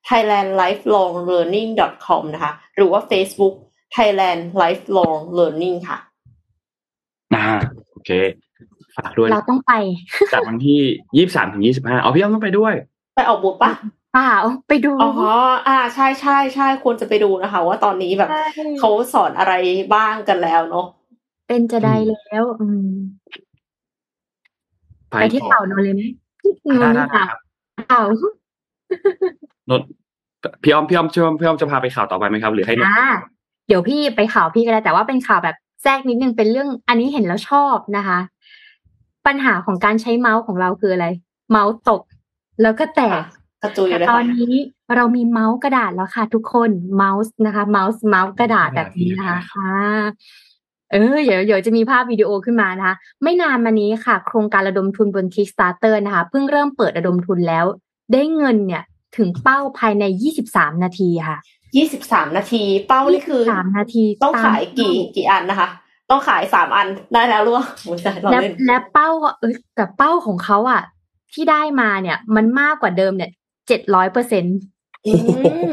thailandlifelonglearning.com นะคะ หรือว่า Facebook Thailand Lifelong Learning ค่ะอ่าโอเค ฝากด้วย เราต้องไป จากวันที่ยี่สามถึงยี่สิบห้าเอาพี่อ้อมต้องไปด้วย ไปออกบูธปะเปล่าไปดูอ๋ออ่าใช่ใช่ใช่ควรจะไปดูนะคะ ว่าตอนนี้แบบใช่เขาสอนอะไรบ้างกันแล้วเนาะเป็นจะได้แล้ว อืมไปไปที่ต่อข่าวนนเลยไหมนได้นได้ข่าวครับข่าวนนพี่อ้อมพี่อ้อมพี่อ้อมพี่อ้อมจะพาไปข่าวต่อไปไหมครับ หรือให้นนอ่าเดี๋ยวพี่ไปข่าวพี่ก็ได้แต่ว่าเป็นข่าวแบบแทรกนิดนึงเป็นเรื่อง อันนี้เห็นแล้วชอบนะคะ ปัญหาของการใช้เมาส์ของเราคืออะไร เมาส์ตก แล้วก็แตกกระจุยแต่เลยตอค่ะนนี้เรามีเมาส์กระดาษแล้วค่ะ ทุกคนเมาส์นะคะ เมาส์เมาส์กระดาษแบบนี้นะคะอ่าเออเดี๋ยวเดี๋ยวจะมีภาพวิดีโอขึ้นมานะคะ ไม่นานมานี้ค่ะ โครงการระดมทุนบน Kickstarter นะคะ เพิ่งเริ่มเปิดระดมทุนแล้ว ได้เงินเนี่ยถึงเป้าภายใน 23 นาทีค่ะยี่สิบสามนาที เป้านี่คือ23นาที ต้องตมขายกี่กี่อันนะคะ ต้องขายสามอันได้แล้วหรือเปล่าโอ้ยเราและเล่นและเป้าก็เอ้ยแต่เป้าของเขาอะ ที่ได้มาเนี่ย มันมากกว่าเดิมเนี่ยเจ็ดร้อยเปอร์เซ็นอื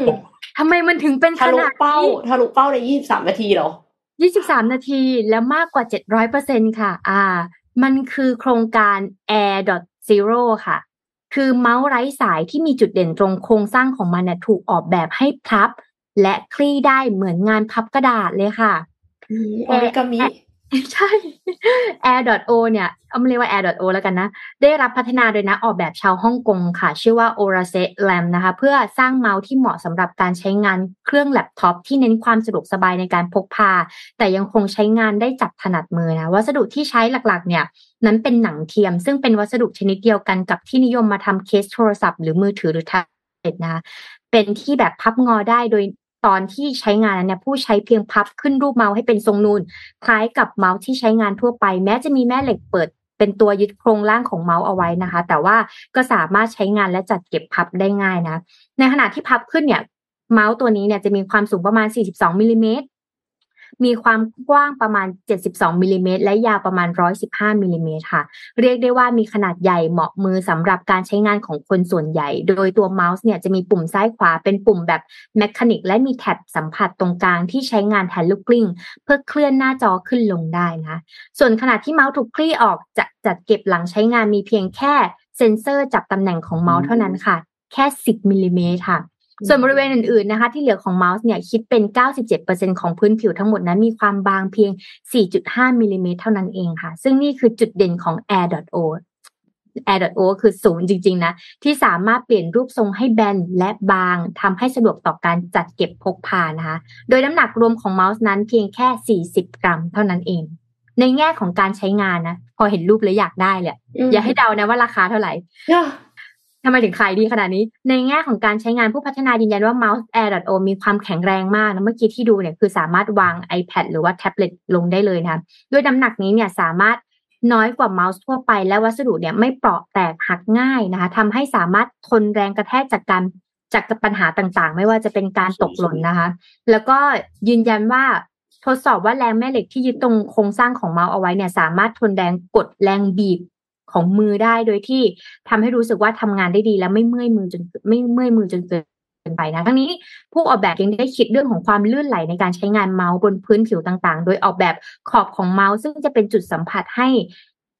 มทำไมมันถึงเป็นขทะลุนาดเป้านี้ทะลุเป้าในยี่สิบสามนาทีเหรอยี่สิบสามนาทีแล้วมากกว่าเจ็ดร้อยเปอร์เซ็นค่ะ อ่า มันคือโครงการ Air Zero ค่ะ คือเมาส์ไร้สายที่มีจุดเด่นตรงโครงสร้างของมันเนี่ยถูกออกแบบให้พับ และคลี่ได้เหมือนงานพับกระดาษเลยค่ะ ออริกามิ ใช่ Air.o เนี่ยเอามาเรียกว่า Air.o แล้วกันนะ ได้รับพัฒนาโดยนักออกแบบชาวฮ่องกงค่ะ ชื่อว่า o r a s e Lam นะคะ เพื่อสร้างเมาส์ที่เหมาะสำหรับการใช้งานเครื่องแล็ปท็อปที่เน้นความสะดวกสบายในการพกพา แต่ยังคงใช้งานได้จับถนัดมือนะ วัสดุที่ใช้หลักๆ เนี่ย นั้นเป็นหนังเทียม ซึ่งเป็นวัสดุชนิดเดียวกันกับที่นิยมมาทำเคสโทรศัพท์หรือมือถือหรือแท็บเล็ตนะคะเป็นที่แบบพับงอได้โดย ตอนที่ใช้งานนั้นเนี่ยผู้ใช้เพียงพับขึ้นรูปเมาส์ให้เป็นทรงนูนคล้ายกับเมาส์ที่ใช้งานทั่วไป แม้จะมีแม่เหล็กเปิดเป็นตัวยึดโครงร่างของเมาส์เอาไว้นะคะ แต่ว่าก็สามารถใช้งานและจัดเก็บพับได้ง่ายนะ ในขณะที่พับขึ้นเนี่ยเมาส์ตัวนี้เนี่ยจะมีความสูงประมาณ 42มิลลิเมตร มีความกว้างประมาณ 72มิลลิเมตรและยาวประมาณ 115มิลลิเมตรค่ะ เรียกได้ว่ามีขนาดใหญ่เหมาะมือสำหรับการใช้งานของคนส่วนใหญ่ โดยตัวเมาส์เนี่ยจะมีปุ่มซ้ายขวาเป็นปุ่มแบบแมชานิกและมีแท็บสัมผัสตรงกลางที่ใช้งานแทนลูกกลิ้ง เพื่อเคลื่อนหน้าจอขึ้นลงได้นะ ส่วนขนาดที่เมาส์ถูกคลี่ออกจะจัดเก็บหลังใช้งานมีเพียงแค่เซ็นเซอร์จับตำแหน่งของเมาส์เท่านั้นค่ะ แค่ 10มิลลิเมตรค่ะ ส่วนบริเวณอื่นๆนะคะ ที่เหลือของเมาส์เนี่ยคิดเป็น 97%ของพื้นผิวทั้งหมดนั้นมีความบางเพียง 4.5มิลลิเมตรเท่านั้นเองค่ะ ซึ่งนี่คือจุดเด่นของ Air.o Air.o คือศูนย์จริง ๆ นะ ที่สามารถเปลี่ยนรูปทรงให้แบนและบางทำให้สะดวกต่อการจัดเก็บพกพานะคะ โดยน้ำหนักรวมของเมาส์นั้นเพียงแค่ 40 กรัมเท่านั้นเอง ในแง่ของการใช้งานนะ พอเห็นรูปแล้วอยากได้เลย อย่าให้เดานะว่าราคาเท่าไหร่ทำไมถึงขายดีขนาดนี้ ในแง่ของการใช้งานผู้พัฒนายืนยันว่า Mouse Air.o มีความแข็งแรงมากนะเมื่อกี้ที่ดูเนี่ยคือสามารถวาง iPad หรือว่าแท็บเล็ตลงได้เลยนะด้วยน้ำหนักนี้เนี่ยสามารถน้อยกว่าเมาส์ทั่วไป และวัสดุเนี่ยไม่เปราะแตกหักง่ายนะคะทำให้สามารถทนแรงกระแทกจากการจากปัญหาต่างๆ ไม่ว่าจะเป็นการตกหล่นนะคะ แล้วก็ยืนยันว่าทดสอบว่าแรงแม่เหล็กที่ยึดตรงโครงสร้างของเมาส์เอาไว้เนี่ย สามารถทนแรงกดแรงบีบ ของมือได้โดยที่ทำให้รู้สึกว่าทำงานได้ดีและไม่เมื่อยมือจนไม่เมื่อยมือจนเกินไปนะทั้งนี้ผู้ออกแบบยังได้คิดเรื่องของความลื่นไหลในการใช้งานเมาส์บนพื้นผิวต่างๆ โดยออกแบบขอบของเมาส์ซึ่งจะเป็นจุดสัมผัสให้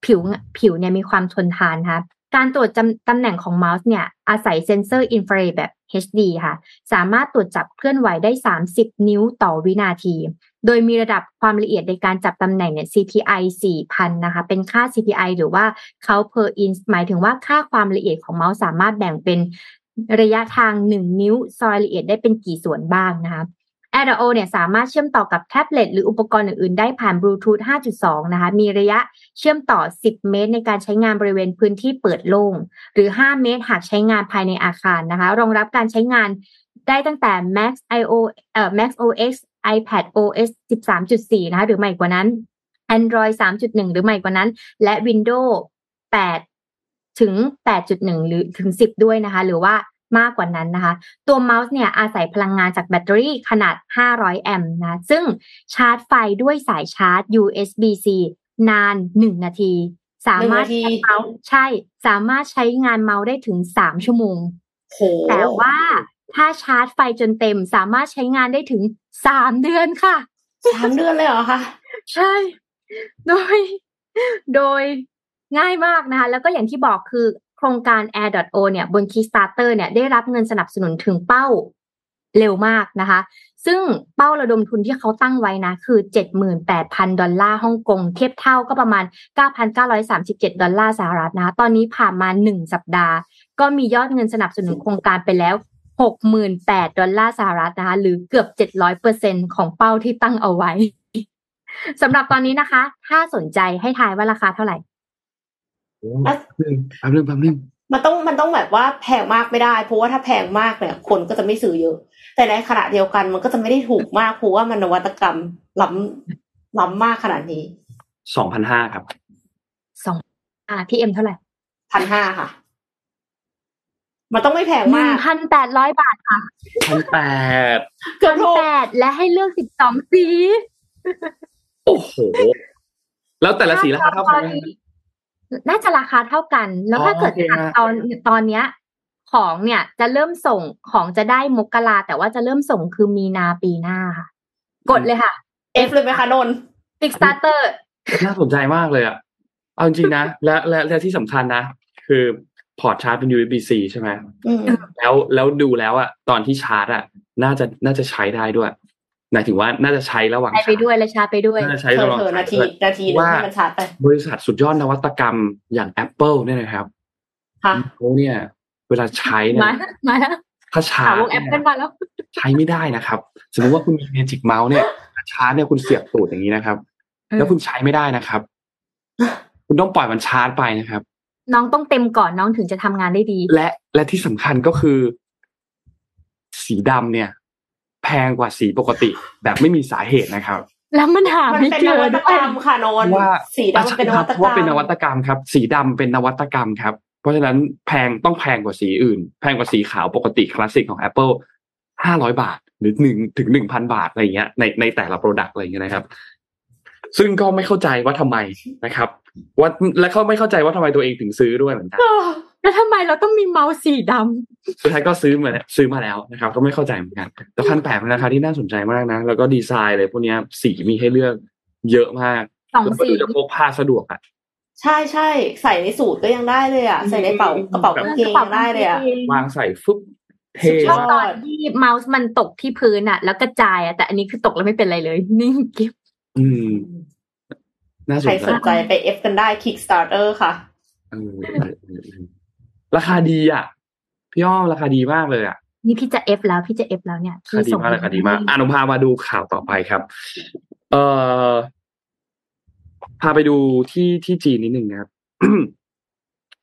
ผิวผิวเนี่ยมีความทนทานค่ะการตรวจตำแหน่งของเมาส์เนี่ยอาศัยเซนเซอร์อินฟราเรดแบบ HD ค่ะ สามารถตรวจจับเคลื่อนไหวได้ 30 นิ้วต่อวินาที โดยมีระดับความละเอียดในการจับตำแหน่งเนี่ย CPI 4,000 นะคะ เป็นค่า CPI หรือว่าเขา per inch หมายถึงว่าค่าความละเอียดของเมาส์สามารถแบ่งเป็นระยะทาง 1 นิ้ว ซอยละเอียดได้เป็นกี่ส่วนบ้างนะคะ AirDAO เนี่ยสามารถเชื่อมต่อกับแท็บเล็ตหรืออุปกรณ์อื่นๆ ได้ผ่านบลูทูธ 5.2 นะคะ มีระยะเชื่อมต่อ 10 เมตร ในการใช้งานบริเวณพื้นที่เปิดโล่ง หรือ 5 เมตร หากใช้งานภายในอาคารนะคะ รองรับการใช้งานได้ตั้งแต่ Max IO เอ่อ Max OS iPad OS 13.4 นะคะหรือใหม่กว่านั้น Android 3.1 หรือใหม่กว่านั้น และ Windows 8 ถึง 8.1 หรือถึง 10 ด้วยนะคะ หรือว่ามากกว่านั้นนะคะ ตัวเมาส์เนี่ยอาศัยพลังงานจากแบตเตอรี่ขนาด 500 แอมป์นะ ซึ่งชาร์จไฟด้วยสายชาร์จ USB-C นาน 1 นาที สามารถใช้เมาส์ใช่ สามารถใช้งานเมาส์ได้ถึง 3 ชั่วโมง แต่ว่า ถ้าชาร์จไฟจนเต็มสามารถใช้งานได้ถึง3เดือนค่ะสามเดือนเลยเหรอคะใช่ โดย โดยง่ายมากนะคะ แล้วก็อย่างที่บอกคือโครงการ Air.o เนี่ยบน Kickstarter เนี่ยได้รับเงินสนับสนุนถึงเป้าเร็วมากนะคะ ซึ่งเป้าระดมทุนที่เขาตั้งไว้นะ คือ 78,000 ดอลลาร์ฮ่องกง เทียบเท่าก็ประมาณ 9,937 ดอลลาร์สหรัฐนะคะตอนนี้ผ่านมา 1 สัปดาห์ ก็มียอดเงินสนับสนุนโครงการไปแล้ว 68,000ดอลลาร์สหรัฐนะคะ หรือเกือบ 700%ของเป้าที่ตั้งเอาไว้สำหรับตอนนี้นะคะ ถ้าสนใจให้ทายว่าราคาเท่าไหร่แป๊บนึงแป๊บนึงแป๊บนึงมันต้องมันต้องแบบว่าแพงมากไม่ได้ เพราะว่าถ้าแพงมากเนี่ย คนก็จะไม่ซื้อเยอะ แต่ในขณะเดียวกันมันก็จะไม่ได้ถูกมากเพราะว่ามันนวัตกรรมล้ำล้ำมากขนาดนี้สองพันห้าครับสองอ่าพี่เอ็มเท่าไหร่พันห้าค่ะ มันต้องไม่แพงมากพันแปดร้อยบาทค่ะพันแปดเกือบแปดและให้เลือกสิบสองสีโอ้โห แล้วแต่ละสีราคาเท่ากันน่าจะราคาเท่ากัน แล้วถ้าเกิดตอนตอนเนี้ย ของเนี่ยจะเริ่มส่งของจะได้มกราแต่ว่าจะเริ่มส่งคือมีนาปีหน้าค่ะ กดเลยค่ะ F เลยไหมคะใน Kickstarterน่าสนใจมากเลยอะ เอาจริงนะ และและและที่สำคัญนะ คือ port ชาร์จเป็น USB-C ใช่ไหมแล้วแล้วดูแล้วอะตอนที่ชาร์จอะน่าจะน่าจะใช้ได้ด้วยหมายถึงว่าน่าจะใช้ระหว่างใช้ไปด้วยและชาร์จไปด้วยน่าจะใช้ระหว่างนาทีนาทีว่ามันชาร์จไปบริษัทสุดยอดนวัตกรรมอย่าง Apple เนี่ยนะครับเขาเนี่ย เวลาใช้เนี่ยมาแล้วถ้าชาร์จแอปเปิลมาแล้ว ใช้ไม่ได้นะครับ สมมติว่าคุณมี Magic Mouse เนี่ยชาร์จเนี่ยคุณเสียบตูดอย่างนี้นะครับ แล้วคุณใช้ไม่ได้นะครับ คุณต้องปล่อยมันชาร์จไปนะครับ น้องต้องเต็มก่อนน้องถึงจะทำงานได้ดี และและที่สำคัญก็คือ สีดำเนี่ย แพงกว่าสีปกติ แบบไม่มีสาเหตุนะครับ แล้วมันหามันไม่เป็นเจนอวัตด้กวยรรมค่ะนนท์ว่าสีดำเป็นนวัตกรรมว่าเป็นนวัตกรรมครับ สีดำเป็นนวัตกรรมครับ เพราะฉะนั้นแพงต้องแพงกว่าสีอื่น แพงกว่าสีขาวปกติคลาสสิกของ Apple ห้าร้อยบาท หรือหนึ่งถึงหนึ่งพันบาทอะไรเงี้ยในในแต่ละโปรดักต์อะไรเงี้ยนะครับ ซึ่งก็ไม่เข้าใจว่าทำไมนะครับ ว่าและเขาไม่เข้าใจว่าทำไมตัวเองถึงซื้อด้วยเหมือนกันเออแล้วทำไมเราต้องมีเมาส์สีดำสุดท้ายก็ซื้อมาซื้อมาแล้วนะครับ ก็ไม่เข้าใจเหมือนกัน แต่พันแปดเป็นราคาที่น่าสนใจมากนะ แล้วก็ดีไซน์เลยพวกเนี้ยสีมีให้เลือกเยอะมากสองแล้วก็สีดูจะพกพาสะดวกอะใช่ใช่ใส่ในสูตรก็ยังได้เลยอะ ใส่ในเป๋ากระเป๋ากางเกงยังได้เลยอะวางใส่ฟึบเท่สุดยชอบดตอนที่เมาส์มันตกที่พื้นอะแล้วกระจายอะแต่อันนี้คือตกแล้วไม่เป็นไรเลยนิ่งกิ๊บอืม น่าสใครนสใจนใจไปเอฟกันได้ Kickstarter ค่ะเออเออเออเออราคาดีอะ พี่อ้อมราคาดีมากเลยอะนี่พี่จะ F แล้วพี่จะ F แล้วเนี่ยราคาดีมากราคาดีมากอะหนูพามาดูข่าวต่อไปครับ เอ่อพาไปดูที่ที่จีนนิดหนึ่งนะครับ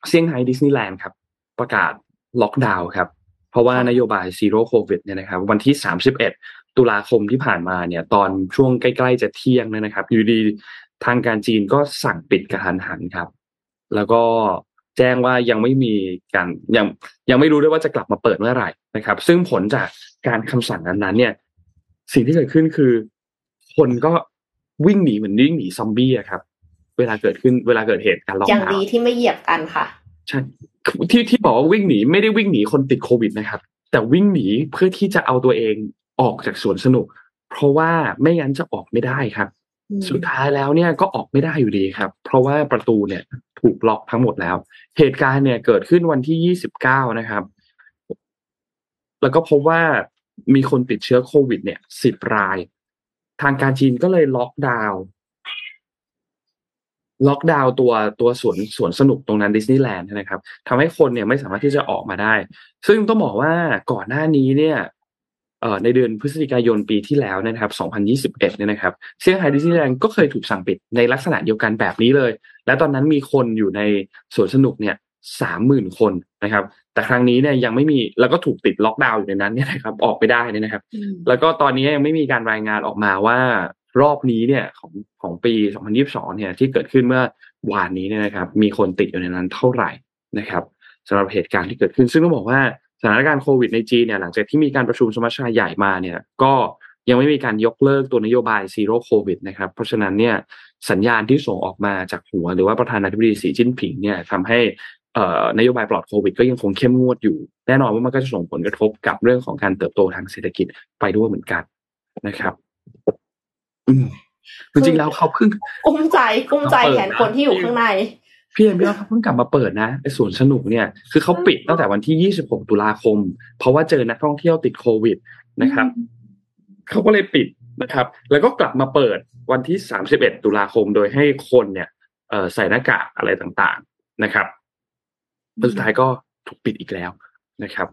เซี่ยงไฮ้ดิสนีย์แลนด์ครับ ประกาศล็อกดาวน์ครับ เพราะว่านโยบาย Zero COVID เนี่ยนะครับ วันที่31ตุลาคมที่ผ่านมาเนี่ย ตอนช่วงใกล้ ๆ จะเที่ยงเนี่ยนะครับ อยู่ดี ทางการจีนก็สั่งปิดกระทันหันครับ แล้วก็แจ้งว่ายังไม่มีการยังยังไม่รู้ด้วยว่าจะกลับมาเปิดเมื่อไหร่นะครับ ซึ่งผลจากการคำสั่งนั้นๆเนี่ย สิ่งที่เกิดขึ้นคือ คนก็วิ่งหนีเหมือนวิ่งหนีซอมบี้อะครับ เวลาเกิดขึ้นเวลาเกิดเหตุการณ์ล็อกอย่างดาวดีน์ที่ไม่เหยียบกันค่ะใช่ที่ที่บอกว่าวิ่งหนีไม่ได้วิ่งหนีคนติดโควิดนะครับ แต่วิ่งหนีเพื่อที่จะเอาตัวเองออกจากสวนสนุก เพราะว่าไม่งั้นจะออกไม่ได้ครับอืม สุดท้ายแล้วเนี่ยก็ออกไม่ได้อยู่ดีครับ เพราะว่าประตูเนี่ยถูกล็อกทั้งหมดแล้ว เหตุการณ์เนี่ยเกิดขึ้นวันที่ 29 นะครับ แล้วก็พบว่ามีคนติดเชื้อโควิด เนี่ย10ราย ทางการจีนก็เลยล็อกดาวน์ล็อกดาวน์ตัวตัวสวนสวนสนุกตรงนั้นดิสนีย์แลนด์นะครับทำให้คนเนี่ยไม่สามารถที่จะออกมาได้ ซึ่งต้องบอกว่าก่อนหน้านี้เนี่ย ในเดือนพฤศจิกายนปีที่แล้วนะครับ 2021 เนี่ยนะครับเซี่ยงไฮ้ดิสนีย์แลนด์ก็เคยถูกสั่งปิดในลักษณะเดียวกันแบบนี้เลย และตอนนั้นมีคนอยู่ในสวนสนุกเนี่ยสามหมื่นคนนะครับ แต่ครั้งนี้เนี่ยยังไม่มีแล้วก็ถูกติดล็อกดาวน์อยู่ในนั้นเนี่ยนะครับออกไปได้เนี่ยนะครับ แล้วก็ตอนนี้ยังไม่มีการรายงานออกมาว่ารอบนี้เนี่ยของของปี 2022 เนี่ยที่เกิดขึ้นเมื่อวานนี้เนี่ยนะครับ มีคนติดอยู่ในนั้นเท่าไหร่นะครับสำหรับเหตุการณ์ที่เกิดขึ้น ซึ่งต้องบอกว่า สถานการณ์โควิดในจีนเนี่ยหลังจากที่มีการประชุมสมัชชาใหญ่มาเนี่ยก็ยังไม่มีการยกเลิกตัวนโยบาย Zero COVID นะครับเพราะฉะนั้นเนี่ยสัญญาณที่ส่งออกมาจากหัว หรือว่าประธานาธิบดีสีจิ้นผิงเนี่ยทำให้เอ่อนโยบายปลอดโควิด ก็ยังคงเข้มงวดอยู่ แน่นอนว่ามันก็จะส่งผลกระทบกับเรื่องของการเติบโตทางเศรษฐกิจไปด้วยเหมือนกันนะครับอืมจริงๆแล้วเขาเพิ่งกุ้มใจกุ้มใจเปิดแทนคนที่อยู่ข้างใน พี่เอ็มพี่ว่าเขาเพิ่งกลับมาเปิดนะไอ้สวนสนุกเนี่ยคือเขาปิดตั้งแต่วันที่ 26 ตุลาคม เพราะว่าเจอนักท่องเที่ยวติดโควิดนะครับเขาก็เลยปิดนะครับ แล้วก็กลับมาเปิดวันที่ 31 ตุลาคมโดยให้คนเนี่ยเอ่อใส่หน้ากากอะไรต่างๆนะครับแล้วสุดท้ายก็ถูกปิดอีกแล้วนะครับ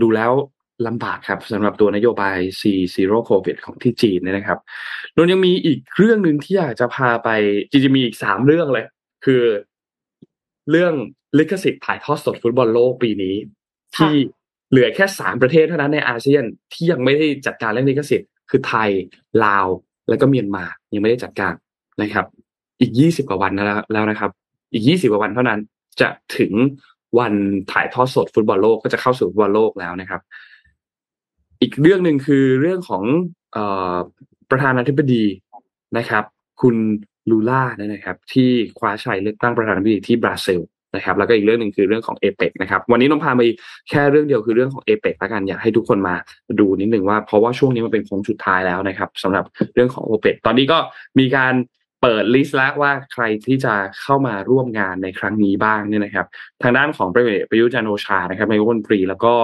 ดูแล้วลำบากครับสำหรับตัวนโยบาย C Zero Covid ของที่จีนเนี่ยนะครับนนยังมีอีกเรื่องหนึ่งที่อยากจะพาไปจริงๆมีอีกสามเรื่องเลย คือ เรื่องลิขสิทธิ์ถ่ายทอดสดฟุตบอลโลกปีนี้ค่ะที่เหลือแค่สามประเทศเท่านั้นในอาเซียนที่ยังไม่ได้จัดการเรื่องลิขสิทธิ์คือไทยลาว แล้วก็เมียนมายังไม่ได้จัดการนะครับ อีกยี่สิบกว่าวันแล้วแล้วนะครับ อีกยี่สิบกว่าวันเท่านั้นจะถึงวันถ่ายทอดสดฟุตบอลโลกก็จะเข้าสู่ฟุตบอลโลกแล้วนะครับ อีกเรื่องหนึ่งคือเรื่องของเออประธานาธิบดีนะครับ คุณ ลูล่าเนี่ยนะครับที่คว้าชัยเลือกตั้งประธานาธิบดีที่บราซิลนะครับแล้วก็อีกเรื่องหนึ่งคือเรื่องของเอเปกนะครับวันนี้น้องพาไปแค่เรื่องเดียวคือเรื่องของเอเปกละกันอยากให้ทุกคนมาดูนิดหนึ่งว่าเพราะว่าช่วงนี้มันเป็นโค้งสุดท้ายแล้วนะครับสำหรับเรื่องของเอเปกตอนนี้ก็มีการเปิด list แล้วว่าใครที่จะเข้ามาร่วมงานในครั้งนี้บ้างเนี่ยนะครับ ทางด้านของประยุทธ์จันโอชานะครับนายกรัฐมนตรีแล้วก็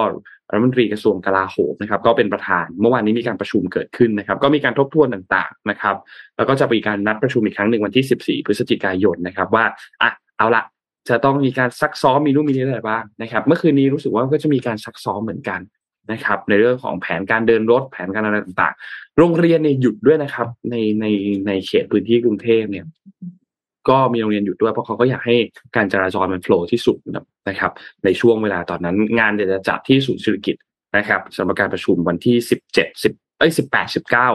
รัฐมนตรีกระทรวงกลาโหมนะครับ ก็เป็นประธานเมื่อวานนี้มีการประชุมเกิดขึ้นนะครับ ก็มีการทบทวนต่างๆนะครับ แล้วก็จะมีการนัดประชุมอีกครั้งหนึ่งวันที่ 14 พฤศจิกายนนะครับ ว่าอะเอาละจะต้องมีการซักซ้อมมีนู่นมีนี่อะไรบ้างนะครับ เมื่อคืนนี้รู้สึกว่าก็จะมีการซักซ้อมเหมือนกันนะครับ ในเรื่องของแผนการเดินรถแผนการอะไรต่างๆ โรงเรียนเนี่ยหยุดด้วยนะครับ ในในในเขตพื้นที่กรุงเทพเนี่ย ก็มีโรงเรียนหยุดด้วยเพราะเขาก็อยากให้การจราจรมันโฟล์ที่สุดนะครับ ในช่วงเวลาตอนนั้น งานเดี๋ยวจะจัดที่ศูนย์เศรษฐกิจนะครับสำหรับการประชุมวันที่สิบเจ็ดสิบเอ้ยสิบแปดสิบเก้า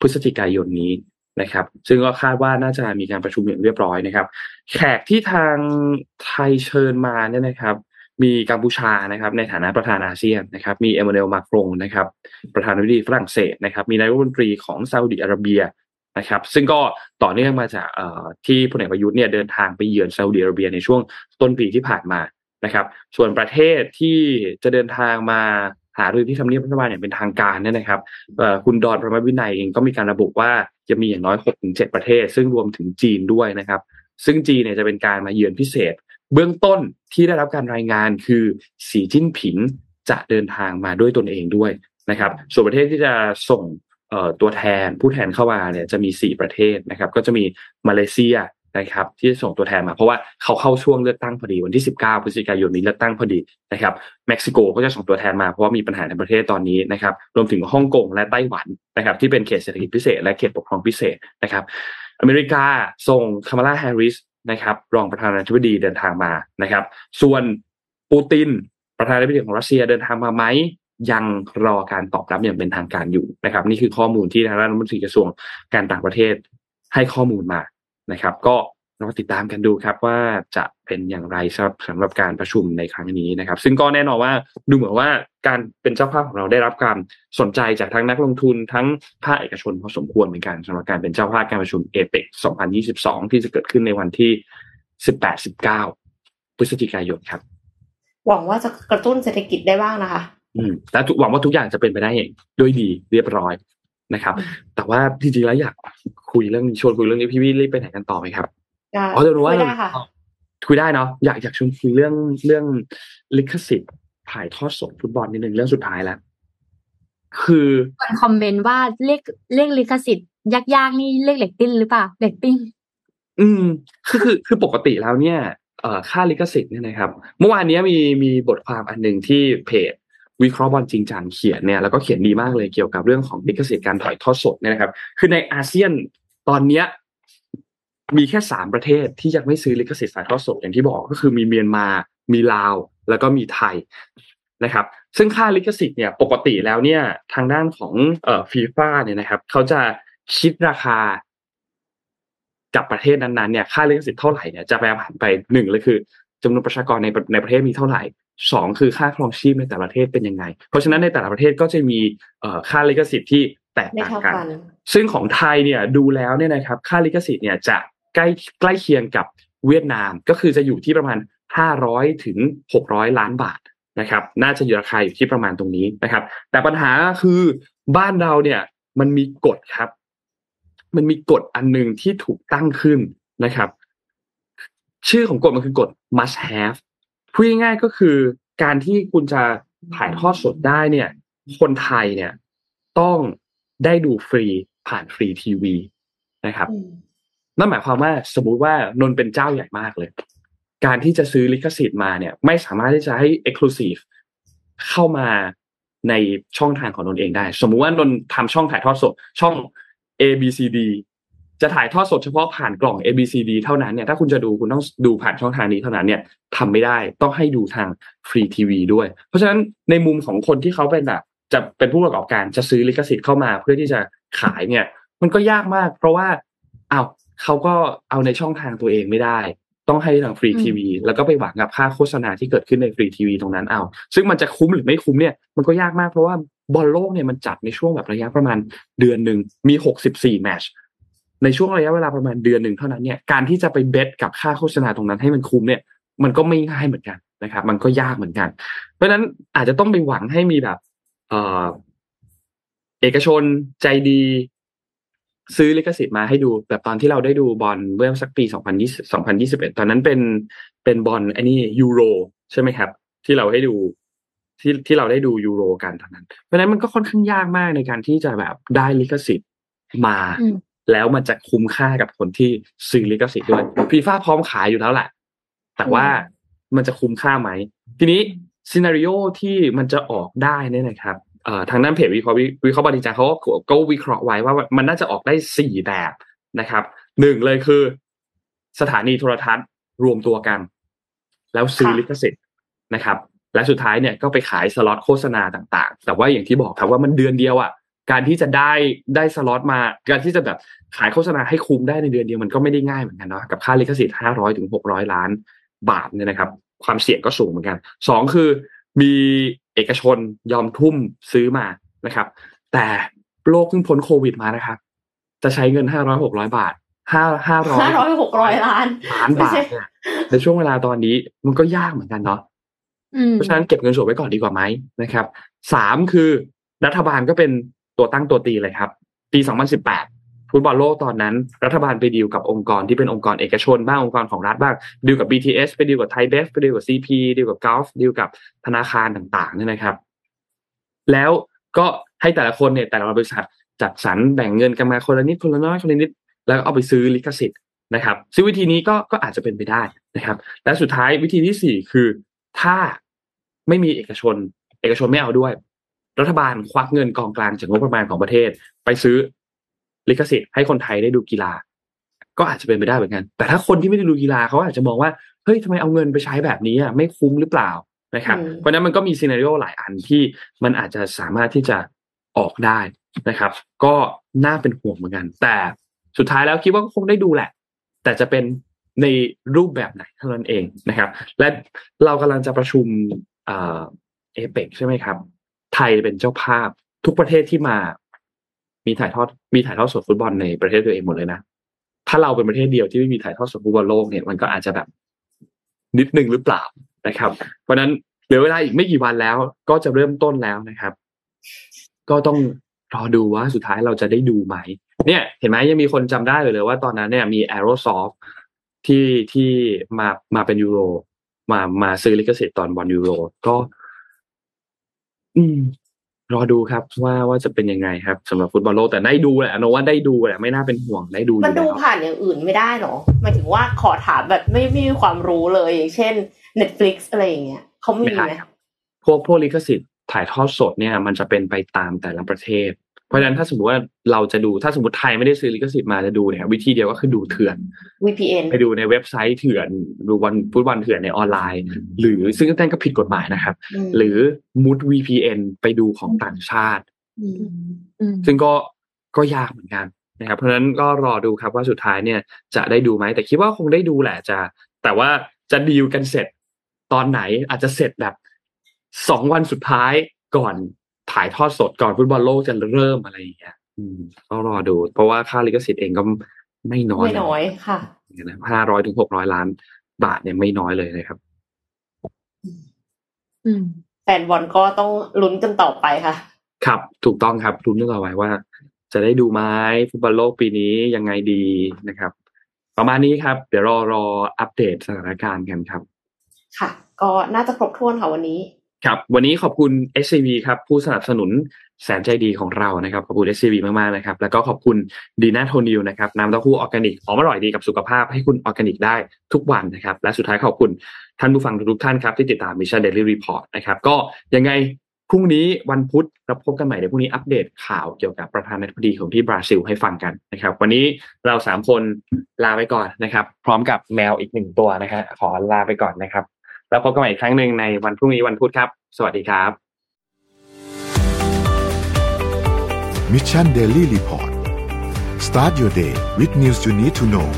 พฤศจิกายนนี้นะครับ ซึ่งก็คาดว่าน่าจะมีการประชุมอย่างเรียบร้อยนะครับ แขกที่ทางไทยเชิญมาเนี่ยนะครับ มีกัมพูชานะครับ ในฐานะประธานอาเซียนนะครับ มีเอมมานูเอลมาครงนะครับ ประธานาธิบดีฝรั่งเศสนะครับ มีนายกรัฐมนตรีของซาอุดิอาระเบีย นะครับ ซึ่งก็ต่อเนื่องมาจากที่พลเอกประยุทธ์เนี่ยเดินทางไปเยือนซาอุดิอาระเบียในช่วงต้นปีที่ผ่านมานะครับ ส่วนประเทศที่จะเดินทางมาหารือที่ทำเนียบรัฐบาลอย่างเป็นทางการเนี่ยนะครับคุณดอนพระมวินัยเองก็มีการระบุว่าจะมีอย่างน้อย6กถึงเประเทศ ซึ่งรวมถึงจีนด้วยนะครับ ซึ่งจีนเนี่ยจะเป็นการมาเยือนพิเศษ เบื้องต้นที่ได้รับการรายงานคือสีจิ้นผิงจะเดินทางมาด้วยตนเองด้วยนะครับ ส่วนประเทศที่จะส่ง ตัวแทนผู้แทนเข้ามาเนี่ยจะมี 4 ประเทศนะครับ ก็จะมีมาเลเซียนะครับที่ส่งตัวแทนมาเพราะว่าเขาเข้าช่วงเลือกตั้งพอดีวันที่ 19พฤศจิกายนมีเลือกตั้งพอดีนะครับเม็กซิโกก็จะส่งตัวแทนมาเพราะว่ามีปัญหาในประเทศตอนนี้นะครับรวมถึงฮ่องกงและไต้หวันนะครับที่เป็นเขตเศรษฐกิจพิเศษ และเขตปกครองพิเศษนะครับอเมริกาส่งคามาลาแฮร์ริสนะครับรองประธานาธิบดีเดินทางมานะครับ ส่วนปูตินประธานาธิบดีของรัสเซียเดินทางมาไหม ยังรอการตอบรับอย่างเป็นทางการอยู่นะครับ นี่คือข้อมูลที่ทางด้านรัฐมนตรีกระทรวงการต่างประเทศให้ข้อมูลมานะครับ ก็เราติดตามกันดูครับว่าจะเป็นอย่างไรสำหรับการประชุมในครั้งนี้นะครับ ซึ่งก็แน่นอนว่าดูเหมือนว่าการเป็นเจ้าภาพของเราได้รับการสนใจจากทั้งนักลงทุนทั้งภาคเอกชนพอสมควรเหมือนกันสำหรับการเป็นเจ้าภาพการประชุมเอเปก2022 ที่จะเกิดขึ้นในวันที่ 18-19 พฤศจิกายนครับ หวังว่าจะกระตุ้นเศรษฐกิจได้บ้างนะคะ อืมและหวังว่าทุกอย่างจะเป็นไปได้ด้วยดีเรียบร้อยนะครับ แต่ว่าจริงๆแล้วอยากคุยเรื่องชวนคุยเรื่องนี้พี่วิรีบไปไหนกันต่อไหมครับอ๋อจะรู้ว่าคุยได้เนาะอยากอยากชวนคุยเรื่องเรื่องลิขสิทธิ์ถ่ายทอดสดฟุตบอลนิดนึงเรื่องสุดท้ายแล้วคือคนคอมเมนต์ว่าเลขเลขลิขสิทธิ์ยากๆนี่เลขเหล็กติ้นหรือเปล่าเหล็กติ้งอืมคือคือคือปกติแล้วเนี่ยเอ่อค่าลิขสิทธิ์เนี่ยนะครับ เมื่อวานนี้มีมีบทความอันหนึ่งที่เพจ วิเคราะห์บอลจริงจังเขียนเนี่ยแล้วก็เขียนดีมากเลยเกี่ยวกับเรื่องของลิขสิทธิ์การถ่ายทอดสดเนี่ยนะครับ คือในอาเซียนตอนเนี้ยมีแค่สามประเทศที่ยังไม่ซื้อลิขสิทธิ์สายทอดสดอย่างที่บอกก็คือมีเมียนมา มีลาว แล้วก็มีไทยนะครับ ซึ่งค่าลิขสิทธิ์เนี่ยปกติแล้วเนี่ยทางด้านของเอ่อฟีฟ่าเนี่ยนะครับเขาจะคิดราคากับประเทศนั้นๆเนี่ยค่าลิขสิทธิ์เท่าไหร่เนี่ยจะแปรผันไปหนึ่งเลยคือจำนวนประชากรในในประเทศมีเท่าไหร่ สองคือค่าครองชีพในแต่ละประเทศเป็นยังไง เพราะฉะนั้นในแต่ละประเทศก็จะมีเอ่อค่าลิขสิทธิ์ที่แตกต่างกัน ซึ่งของไทยเนี่ยดูแล้วเนี่ยนะครับค่าลิขสิทธิ์เนี่ยจะใกล้ใกล้เคียงกับเวียดนามก็คือจะอยู่ที่ประมาณ 500 ถึง 600 ล้านบาทนะครับ น่าจะอยู่ราคาอยู่ที่ประมาณตรงนี้นะครับ แต่ปัญหาคือบ้านเราเนี่ยมันมีกฎครับ มันมีกฎอันหนึ่งที่ถูกตั้งขึ้นนะครับ ชื่อของกฎมันคือกฎ must have พูดง่ายๆก็คือการที่คุณจะถ่ายทอดสดได้เนี่ย คนไทยเนี่ย ต้องได้ดูฟรีผ่านฟรีทีวีนะครับนั่นหมายความว่าสมมุติว่านนเป็นเจ้าใหญ่มากเลย การที่จะซื้อลิขสิทธิ์มาเนี่ย ไม่สามารถที่จะให้ Exclusive เข้ามาในช่องทางของนนเองได้ สมมุติว่านนทำช่องถ่ายทอดสดช่อง A B C D จะถ่ายทอดสดเฉพาะผ่านกล่อง A B C D เท่านั้นเนี่ยถ้าคุณจะดูคุณต้องดูผ่านช่องทางนี้เท่านั้นเนี่ยทำไม่ได้ต้องให้ดูทางฟรีทีวีด้วย เพราะฉะนั้นในมุมของคนที่เขาเป็นแบบจะเป็นผู้ประกอบการจะซื้อลิขสิทธิ์เข้ามาเพื่อที่จะขายเนี่ย มันก็ยากมาก เพราะว่าอ้าวเขาก็เอาในช่องทางตัวเองไม่ได้ ต้องให้ทางฟรีทีวีแล้วก็ไปหวังกับค่าโฆษณาที่เกิดขึ้นในฟรีทีวีตรงนั้นเอา ซึ่งมันจะคุ้มหรือไม่คุ้มเนี่ยมันก็ยากมากเพราะว่าบอลโลกเนี่ยมันจัดในช่วงแบบระยะประมาณเดือนหนึ่งมีหกสิบสี่แมช ในช่วงระยะเวลาประมาณเดือนหนึ่งเท่านั้นเนี่ยการที่จะไปเบสกับค่าโฆษณาตรงนั้นให้มันคุ้มเนี่ย มันก็ไม่ง่ายเหมือนกันนะครับ มันก็ยากเหมือนกัน เพราะฉะนั้นอาจจะต้องไปหวังให้มีแบบ เออเอกชนใจดี ซื้อลิขสิทธิ์มาให้ดู แบบตอนที่เราได้ดูบอลเมื่อสักปี2020 2021 ตอนนั้นเป็นเป็นบอลอันนี้ยูโรใช่ไหมครับ ที่เราให้ดูที่ที่เราได้ดูยูโรกันตอนนั้น เพราะนั้นมันก็ค่อนข้างยากมากในการที่จะแบบได้ลิขสิทธิ์มา แล้วมันจะคุ้มค่ากับคนที่ซื้อลิขสิทธิ์ด้วยฟีฟ่าพร้อมขายอยู่แล้วแหละแต่ว่ามันจะคุ้มค่าไหม ทีนี้ซีนารีโอที่มันจะออกได้เนี่ยนะครับทางด้านเพจวิเคราะห์วิเคราะห์บริจาคเขาก็วิเคราะห์ไว้ว่ามันน่าจะออกได้สี่แบบนะครับหนึ่งเลยคือ สถานีโทรทัศน์รวมตัวกัน แล้วซื้อลิขสิทธิ์นะครับ และสุดท้ายเนี่ยก็ไปขายสล็อตโฆษณาต่าง ๆ แต่ว่าอย่างที่บอกครับว่ามันเดือนเดียวอะ่ะ การที่จะได้ได้สล็อตมา การที่จะแบบขายโฆษณาให้คุ้มได้ในเดือนเดียวมันก็ไม่ได้ง่ายเหมือนกันเนาะกับค่าลิขสิทธิ์ห้าร้อยถึงหกร้อยล้านบาทเนี่ยนะครับ ความเสี่ยงก็สูงเหมือนกันสองคือมีเอกชนยอมทุ่มซื้อมานะครับ แต่โลกเพิ่งพ้นโควิดมานะครับ จะใช้เงินห้าร้อยหกร้อยบาทห้าห้าร้อยห้าร้อยหกร้อยล้านล้านบาทเนี่ยในช่วงเวลาตอนนี้มันก็ยากเหมือนกันเนาะอืมเพราะฉะนั้นเก็บเงินสดไว้ก่อนดีกว่าไหมนะครับสามคือรัฐบาลก็เป็น ตัวตั้งตัวตีเลยครับ ปี 2018 ฟุตบอลโลกตอนนั้น รัฐบาลไปดีลกับองค์กรที่เป็นองค์กรเอกชนบ้างองค์กรของรัฐบ้างดีลกับ BTS ไปดีลกับไทยเบฟไปดีลกับ CP ดีลกับ Gulf ดีลกับธนาคารต่างๆเนี่ยนะครับ แล้วก็ให้แต่ละคนเนี่ยแต่ละบริษัทจัดสรรแบ่งเงินกันมาคนละนิดคนละน้อยคนละนิด แล้วเอาไปซื้อลิขสิทธิ์นะครับซึ่งวิธีนี้ก็ก็อาจจะเป็นไปได้นะครับ และสุดท้ายวิธีที่สี่คือถ้าไม่มีเอกชน เอกชนไม่เอาด้วย รัฐบาลควักเงินกองกลางจากงบประมาณของประเทศ ไปซื้อลิขสิทธิ์ให้คนไทยได้ดูกีฬา ก็อาจจะเป็นไปได้เหมือนกัน แต่ถ้าคนที่ไม่ได้ดูกีฬาเขาอาจจะมองว่าเฮ้ยทำไมเอาเงินไปใช้แบบนี้อะไม่คุ้มหรือเปล่านะครับอืมเพราะฉะนั้นมันก็มีซีนารีโอหลายอันที่มันอาจจะสามารถที่จะออกได้นะครับ ก็น่าเป็นห่วงเหมือนกัน แต่สุดท้ายแล้วคิดว่าก็คงได้ดูแหละ แต่จะเป็นในรูปแบบไหนเท่านั้นเองนะครับ และเรากำลังจะประชุมเอเปกใช่ไหมครับ ไทยเป็นเจ้าภาพ ทุกประเทศที่มา มีถ่ายทอดมีถ่ายทอดสดฟุตบอลในประเทศตัวเองหมดเลยนะถ้าเราเป็นประเทศเดียวที่ไม่มีถ่ายทอดสดฟุตบอลโลกเนี่ยมันก็อาจจะแบบนิดนึงหรือเปล่านะครับ เพราะนั้นเหลือเวลาอีกไม่กี่วันแล้ว ก็จะเริ่มต้นแล้วนะครับ ก็ต้องรอดูว่าสุดท้ายเราจะได้ดูไหม เนี่ย เห็นไหมยังมีคนจำได้เลยเลยว่าตอนนั้นเนี่ยมี Aerosoft ที่ที่มามาเป็นยูโรมามาซื้อลิขสิทธิ์ตอนบอลยูโรก็ อืม รอดูครับว่าว่าจะเป็นยังไงครับสำหรับฟุตบอลโลกแต่ได้ดูแหละโนว่าได้ดูแหละไม่น่าเป็นห่วงได้ดูอมันยู่ดูแล้วผ่านอย่างอื่นไม่ได้หรอหมายถึงว่าขอถามแบบไม่ไม่มีความรู้เลยอย่างเช่น Netflix อะไรอย่างเงี้ยเขามีไม่ได้ไหมครับพวกพวกลิขสิทธิ์ถ่ายทอดสดเนี่ย มันจะเป็นไปตามแต่ละประเทศเพ ราะฉะนั้นถ้าสมมติว่าเราจะดูถ้าสมมติไทยไม่ได้ซื้อลิขสิทธิ์มาจะดูเนี่ยวิธีเดียวก็คือดูเถื่อน VPN ไปดูในเว็บไซต์เถื่อนดูวันฟุตบอลเถื่อนในออนไลน์ หรือซึ่งนั่นก็ผิดกฎหมายนะครับอืมหรือมุด VPN ไปดูของต่างชาติอืมอืมซึ่งก็ก็ยากเหมือนกันนะครับเพราะฉะนั้นก็รอดูครับว่าสุดท้ายเนี่ยจะได้ดูไหมแต่คิดว่าคงได้ดูแหละจะ แต่ว่าจะดีลกันเสร็จตอนไหนอาจจะเสร็จแบบสองวันสุดท้ายก่อน ถ่ายทอดสดก่อนฟุตบอลโลกจะเริ่มอะไรอย่างเงี้ยอืมก็รอดู เพราะว่าค่าลิขสิทธิ์เองก็ไม่น้อยไม่น้อยค่ะห้าร้อยถึงหกร้อยล้านบาทเนี่ยไม่น้อยเลยนะครับ อืมแฟนบอลก็ต้องลุ้นกันต่อไปค่ะ ครับ ถูกต้องครับรุ้นกันต่อไปว่า จะได้ดูไหมฟุตบอลโลกปีนี้ยังไงดีนะครับ ประมาณนี้ครับ เดี๋ยวรอรออัปเดตสถานการณ์กันครับ ค่ะ ก็น่าจะครบถ้วนค่ะวันนี้ ครับ วันนี้ขอบคุณ SCB ครับ ผู้สนับสนุนแสนใจดีของเรานะครับ ขอบคุณ SCB มากๆนะครับ แล้วก็ขอบคุณดีน่าโทนิวนะครับน้ำเต้าหู้ออร์แกนิกหอมอร่อยดีกับสุขภาพให้คุณออร์แกนิกได้ทุกวันนะครับ และสุดท้ายขอบคุณท่านผู้ฟังทุกท่านครับที่ติดตาม Mission Daily Report นะครับ ก็ยังไงพรุ่งนี้วันพุธเราพบกันใหม่ในพรุ่งนี้อัปเดตข่าวเกี่ยวกับประธานาธิบดีของที่บราซิลให้ฟังกันนะครับ วันนี้เราสามคนลาไปก่อนนะครับ พร้อมกับแมวอีกหนึ่งตัวนะฮะขอลาไปก่อนนะครับ แล้วพบกันใหม่อีกครั้งหนึ่งในวันพรุ่งนี้วันพุธครับ สวัสดีครับ Mission Daily Report start your day with news you need to know